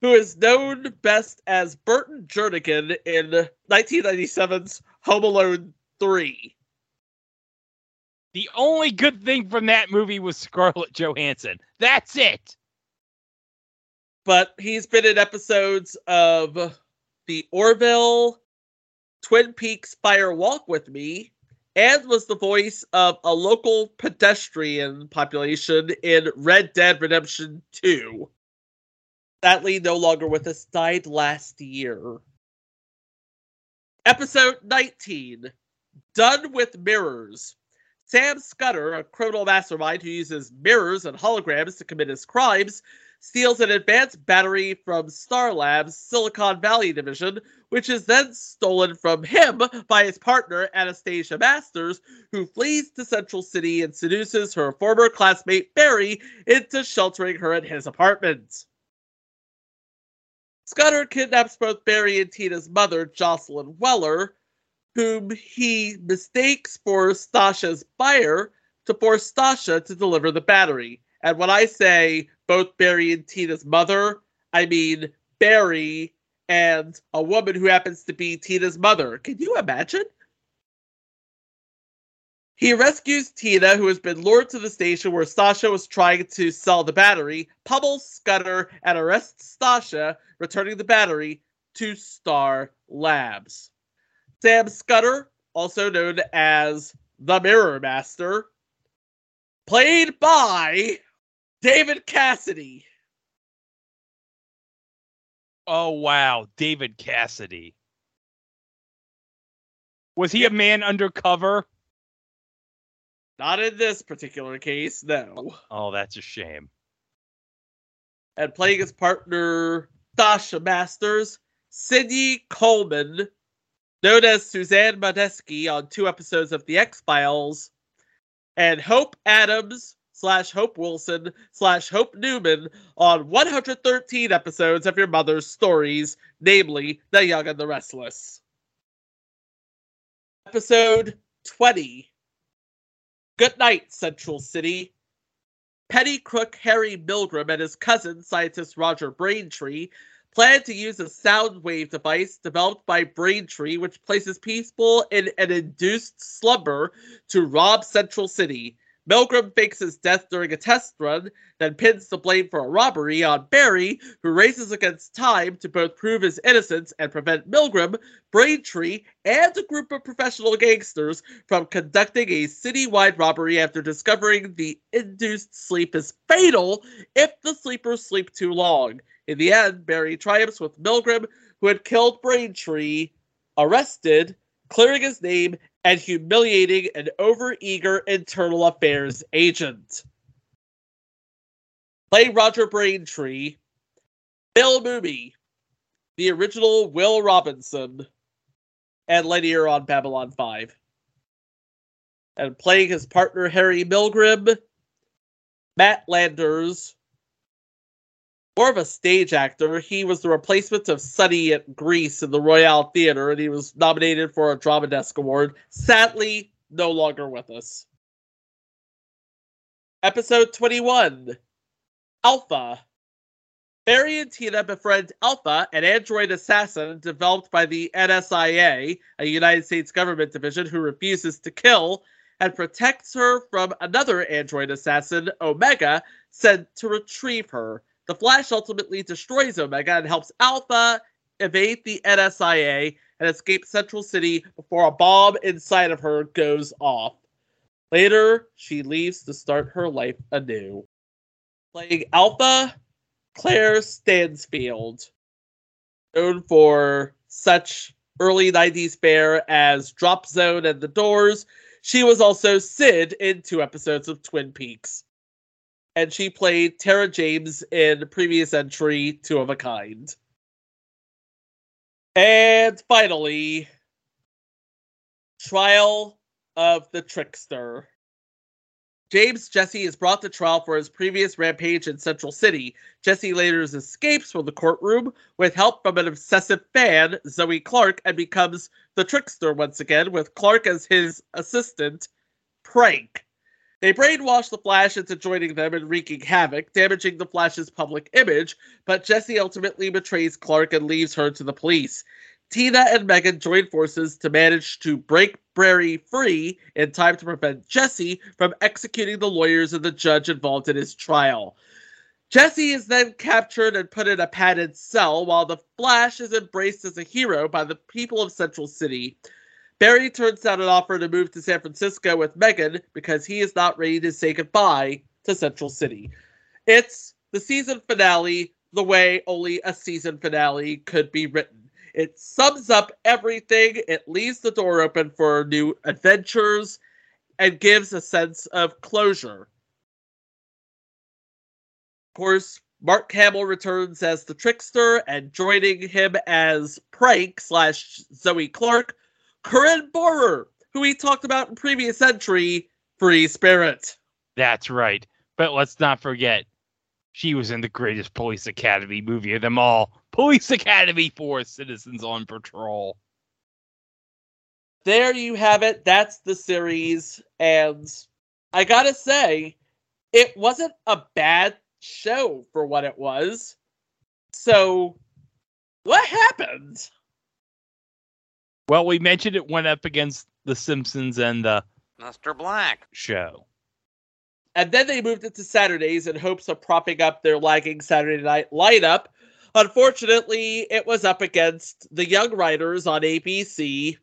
who is known best as Burton Jernigan in 1997's Home Alone 3. The only good thing from that movie was Scarlett Johansson. That's it. But he's been in episodes of The Orville, Twin Peaks Fire Walk with Me, and was the voice of a local pedestrian population in Red Dead Redemption 2. Sadly, no longer with us, died last year. Episode 19 Done with Mirrors. Sam Scudder, a criminal mastermind who uses mirrors and holograms to commit his crimes, steals an advanced battery from Star Labs' Silicon Valley division, which is then stolen from him by his partner Anastasia Masters, who flees to Central City and seduces her former classmate Barry into sheltering her at his apartment. Scudder kidnaps both Barry and Tina's mother, Jocelyn Weller, whom he mistakes for Stasha's buyer to force Stasha to deliver the battery. And when I say both Barry and Tina's mother, I mean Barry and a woman who happens to be Tina's mother. Can you imagine? He rescues Tina, who has been lured to the station where Sasha was trying to sell the battery, pummels Scudder, and arrests Sasha, returning the battery to Star Labs. Sam Scudder, also known as the Mirror Master, played by David Cassidy. Oh wow, David Cassidy. Was he a man undercover? Not in this particular case, no. Oh, that's a shame. And playing his partner, Sasha Masters, Sydney Coleman, known as Suzanne Modesky on two episodes of The X Files, and Hope Adams slash Hope Wilson slash Hope Newman on 113 episodes of Your Mother's Stories, namely The Young and the Restless. Episode 20 Good night, Central City. Petty crook Harry Milgram and his cousin, scientist Roger Braintree, plan to use a sound wave device developed by Braintree, which places people in an induced slumber to rob Central City. Milgram fakes his death during a test run, then pins the blame for a robbery on Barry, who races against time to both prove his innocence and prevent Milgram, Braintree, and a group of professional gangsters from conducting a citywide robbery after discovering the induced sleep is fatal if the sleepers sleep too long. In the end, Barry triumphs with Milgram, who had killed Braintree, arrested, clearing his name, and humiliating an overeager internal affairs agent. Play Roger Braintree, Bill Mumy, the original Will Robinson, and Lennier on Babylon 5. And playing his partner Harry Milgram, Matt Landers, more of a stage actor. He was the replacement of Sonny at Grease in the Royale Theater, and he was nominated for a Drama Desk Award. Sadly, no longer with us. Episode 21 Alpha. Barry and Tina befriend Alpha, an android assassin developed by the NSIA, a United States government division who refuses to kill and protects her from another android assassin, Omega, sent to retrieve her. The Flash ultimately destroys Omega and helps Alpha evade the NSIA and escape Central City before a bomb inside of her goes off. Later, she leaves to start her life anew. Playing Alpha, Claire Stansfield, known for such early 90s fare as Drop Zone and The Doors. She was also Sid in two episodes of Twin Peaks. And she played Tara James in previous entry, Two of a Kind. And finally, Trial of the Trickster. James Jesse is brought to trial for his previous rampage in Central City. Jesse later escapes from the courtroom with help from an obsessive fan, Zoe Clark, and becomes the trickster once again, with Clark as his assistant, Prank. They brainwash the Flash into joining them and wreaking havoc, damaging the Flash's public image, but Jesse ultimately betrays Clark and leaves her to the police. Tina and Megan join forces to manage to break Barry free in time to prevent Jesse from executing the lawyers and the judge involved in his trial. Jesse is then captured and put in a padded cell while the Flash is embraced as a hero by the people of Central City. Barry turns down an offer to move to San Francisco with Megan because he is not ready to say goodbye to Central City. It's the season finale the way only a season finale could be written. It sums up everything, it leaves the door open for new adventures, and gives a sense of closure. Of course, Mark Hamill returns as the trickster, and joining him as Prank slash Zoe Clark, Corinne Bohrer, who we talked about in previous entry, Free Spirit. That's right. But let's not forget, she was in the greatest Police Academy movie of them all Police Academy for Citizens on Patrol. There you have it. That's the series. And I gotta say, it wasn't a bad show for what it was. So, what happened? Well, we mentioned it went up against The Simpsons and the Mr. Black show. And then they moved it to Saturdays in hopes of propping up their lagging Saturday night lineup. Unfortunately, it was up against The Young Riders on ABC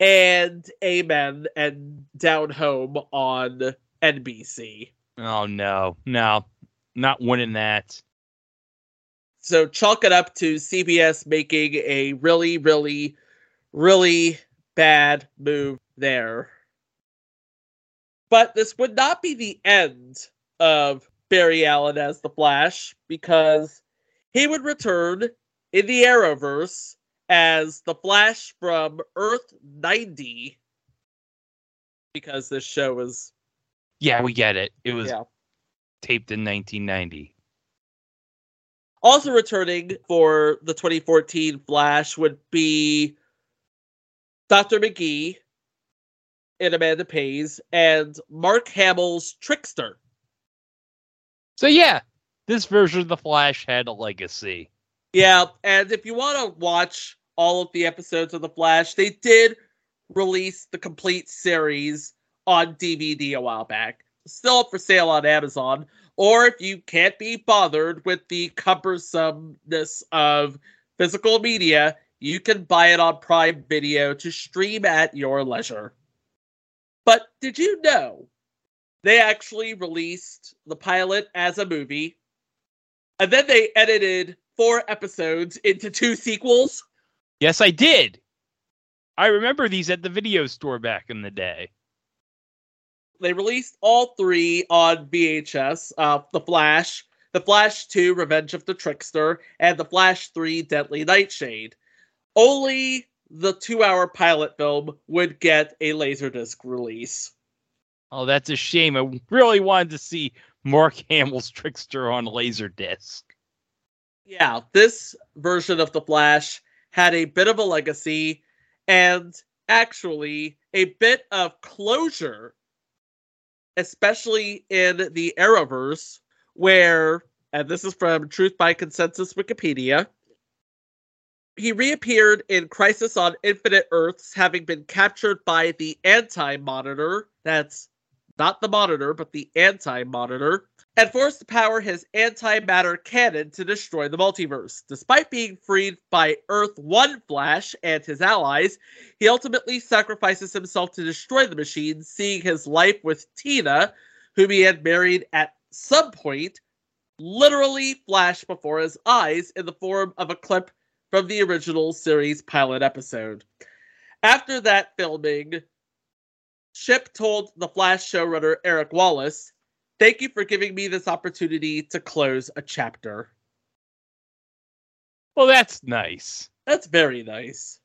and Amen and Down Home on NBC. Oh no, no, not winning that. So chalk it up to CBS making a really, really, really bad move there. But this would not be the end of Barry Allen as the Flash because he would return in the Arrowverse as the Flash from Earth 90 because this show was Yeah, we get it. It was Yeah. taped in 1990. also returning for the 2014 Flash would be Dr. McGee and Amanda Pays and Mark Hamill's Trickster. So yeah, this version of the Flash had a legacy. Yeah, and if you want to watch all of the episodes of The Flash, they did release the complete series on DVD a while back. Still up for sale on Amazon. Or if you can't be bothered with the cumbersomeness of physical media, you can buy it on Prime Video to stream at your leisure. But did you know they actually released the pilot as a movie? And then they edited four episodes into two sequels. Yes, I did. I remember these at the video store back in the day. They released all three on VHS uh, The Flash, The Flash 2 Revenge of the Trickster, and The Flash 3 Deadly Nightshade. Only the two hour pilot film would get a Laserdisc release. Oh, that's a shame. I really wanted to see Mark *laughs* Hamill's Trickster on Laserdisc. Yeah, this version of The Flash had a bit of a legacy and actually a bit of closure especially in the Arrowverse, where, and this is from Truth by Consensus Wikipedia, he reappeared in Crisis on Infinite Earths, having been captured by the Anti Monitor. That's not the Monitor, but the Anti Monitor. And forced to power his antimatter cannon to destroy the multiverse. Despite being freed by Earth 1 Flash and his allies, he ultimately sacrifices himself to destroy the machine, seeing his life with Tina, whom he had married at some point, literally flash before his eyes in the form of a clip from the original series pilot episode. After that filming, Shipp told the Flash showrunner Eric Wallace, Thank you for giving me this opportunity to close a chapter. Well, that's nice. That's very nice.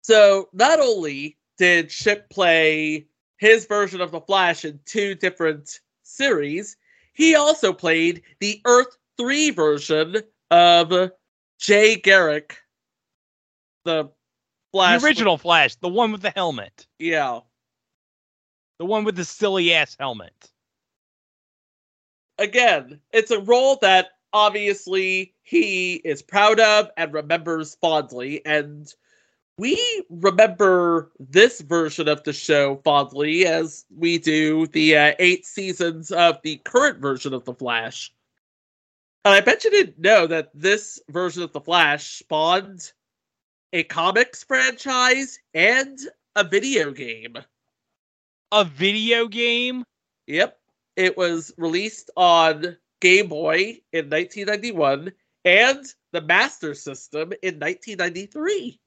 So, not only did Shipp play his version of The Flash in two different series, he also played the Earth 3 version of Jay Garrick, the Flash. The original Flash, the one with the helmet. Yeah. The one with the silly ass helmet. Again, it's a role that obviously he is proud of and remembers fondly. And we remember this version of the show fondly as we do the uh, eight seasons of the current version of The Flash. And I bet you didn't know that this version of The Flash spawned a comics franchise and a video game. A video game? Yep. It was released on Game Boy in 1991 and the Master System in 1993.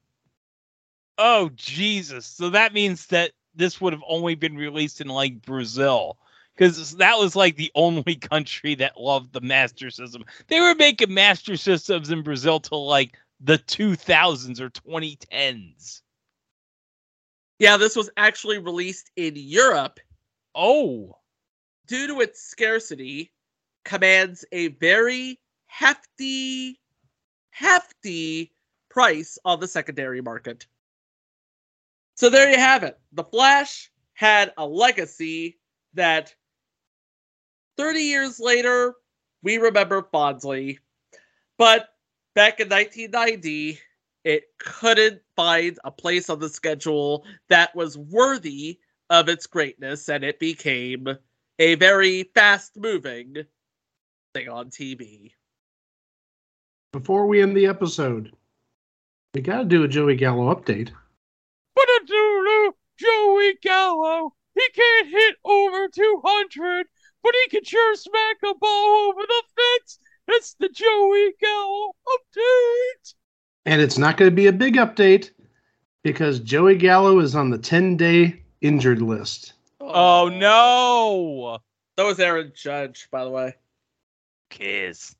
Oh, Jesus. So that means that this would have only been released in like Brazil. Because that was like the only *laughs* country that loved the Master System. They were making Master Systems in Brazil till like the 2000s or 2010s. Yeah, this was actually released in Europe. Oh. Due to its scarcity, commands a very hefty, hefty price on the secondary market. So there you have it. The Flash had a legacy that 30 years later, we remember fondly. But back in 1990, it couldn't find a place on the schedule that was worthy of its greatness, and it became a very fast moving thing on TV. Before we end the episode, we got to do a Joey Gallo update. But a doodle, Joey Gallo. He can't hit over 200, but he can sure smack a ball over the fence. It's the Joey Gallo update. And it's not going to be a big update because Joey Gallo is on the 10 day injured list. Oh, oh, no. That was Aaron Judge, by the way. Kiss.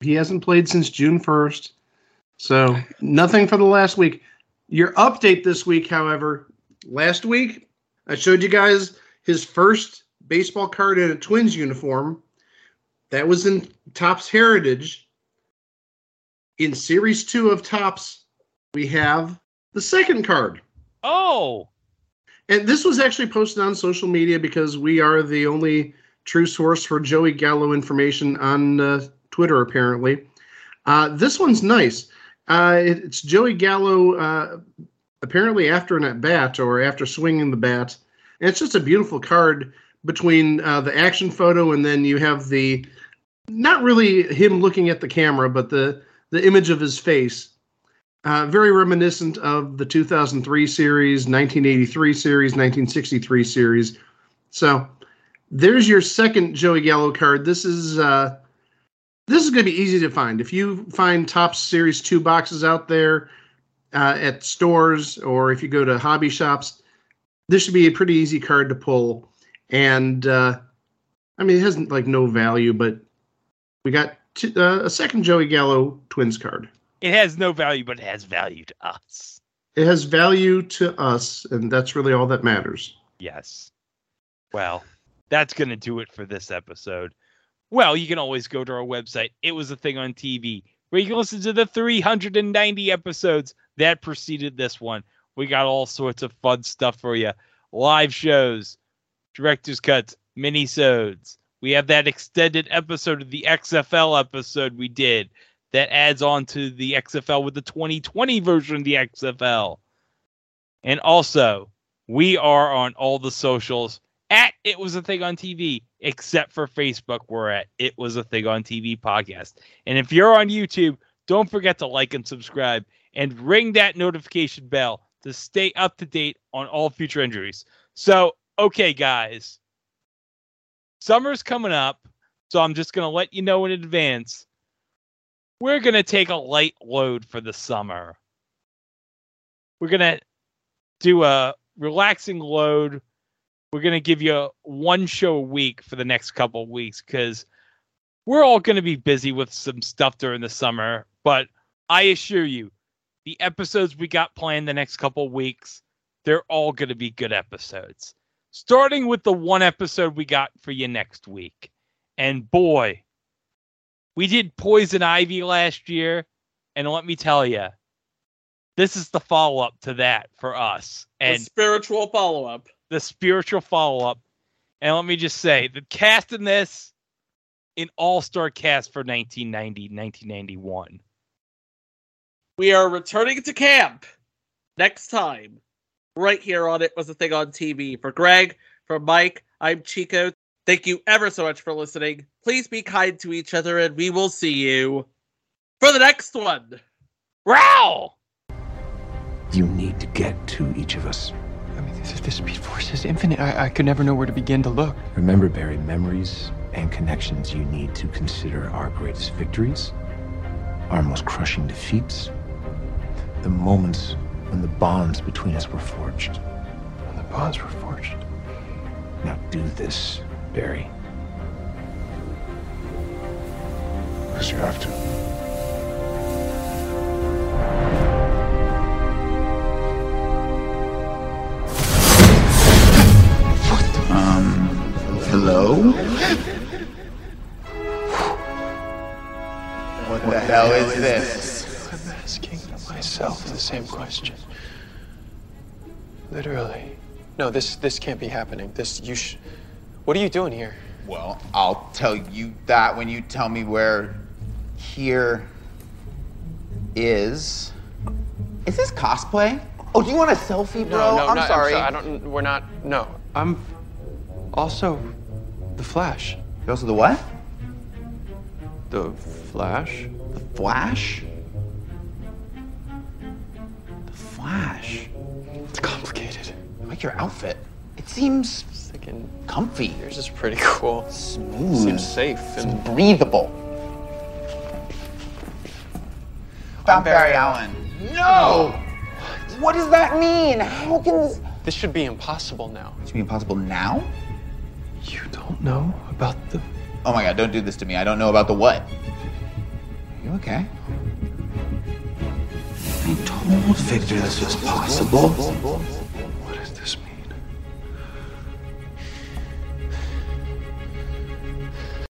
He hasn't played since June 1st. So nothing for the last week. Your update this week, however, last week I showed you guys his first baseball card in a Twins uniform. That was in Topps Heritage. In Series 2 of Topps, we have the second card. Oh. And this was actually posted on social media because we are the only true source for Joey Gallo information on uh, Twitter, apparently. Uh, this one's nice. Uh, it, it's Joey Gallo uh, apparently after an at bat or after swinging the bat. And it's just a beautiful card between uh, the action photo and then you have the not really him looking at the camera, but the the image of his face. Uh, very reminiscent of the 2003 series, 1983 series, 1963 series. So there's your second Joey Gallo card. This is uh, this is going to be easy to find. If you find Topps Series 2 boxes out there uh, at stores or if you go to hobby shops, this should be a pretty easy card to pull. And uh, I mean, it hasn't like no value, but we got t- uh, a second Joey Gallo Twins card. It has no value, but it has value to us. It has value to us, and that's really all that matters. Yes. Well, that's going to do it for this episode. Well, you can always go to our website. It was a thing on TV where you can listen to the 390 episodes that preceded this one. We got all sorts of fun stuff for you. live shows, director's cuts, mini-sodes. We have that extended episode of the XFL episode we did that adds on to the XFL with the 2020 version of the XFL. And also, we are on all the socials at It Was a Thing on TV, except for Facebook. We're at It Was a Thing on TV podcast. And if you're on YouTube, don't forget to like and subscribe and ring that notification bell to stay up to date on all future injuries. So, okay, guys, summer's coming up. So I'm just going to let you know in advance. We're going to take a light load for the summer. We're going to do a relaxing load. We're going to give you one show a week for the next couple of weeks because we're all going to be busy with some stuff during the summer. But I assure you, the episodes we got planned the next couple of weeks, they're all going to be good episodes. Starting with the one episode we got for you next week. And boy, we did Poison Ivy last year. And let me tell you, this is the follow up to that for us. And the spiritual follow up. The spiritual follow up. And let me just say, the cast in this, an all star cast for 1990, 1991. We are returning to camp next time, right here on It Was a Thing on TV. For Greg, for Mike, I'm Chico. Thank you ever so much for listening. Please be kind to each other, and we will see you for the next one. Row! You need to get to each of us. I mean, this, the Speed Force is infinite. I, I could never know where to begin to look. Remember, Barry, memories and connections you need to consider our greatest victories, our most crushing defeats, the moments when the bonds between us were forged. When the bonds were forged. Now do this, Barry. Because you have to. Um, hello? What the hell is this? I'm asking myself the same question. Literally. No, this this can't be happening. This you sh- What are you doing here? Well, I'll tell you that when you tell me where here is. Is this cosplay? Oh, do you want a selfie, bro? No, no, I'm not, sorry. I don't. We're not. No, I'm also the Flash. You're also the what? The Flash. The Flash? Flash? It's complicated. I like your outfit. It seems Thinking comfy. yours is pretty cool. Smooth. Seems safe It's and breathable. Found Barry Allen. No! What does that mean? How can this this should be impossible now. It should be impossible now? You don't know about the. Oh my god, don't do this to me. I don't know about the what. You okay? I told Victor this was possible.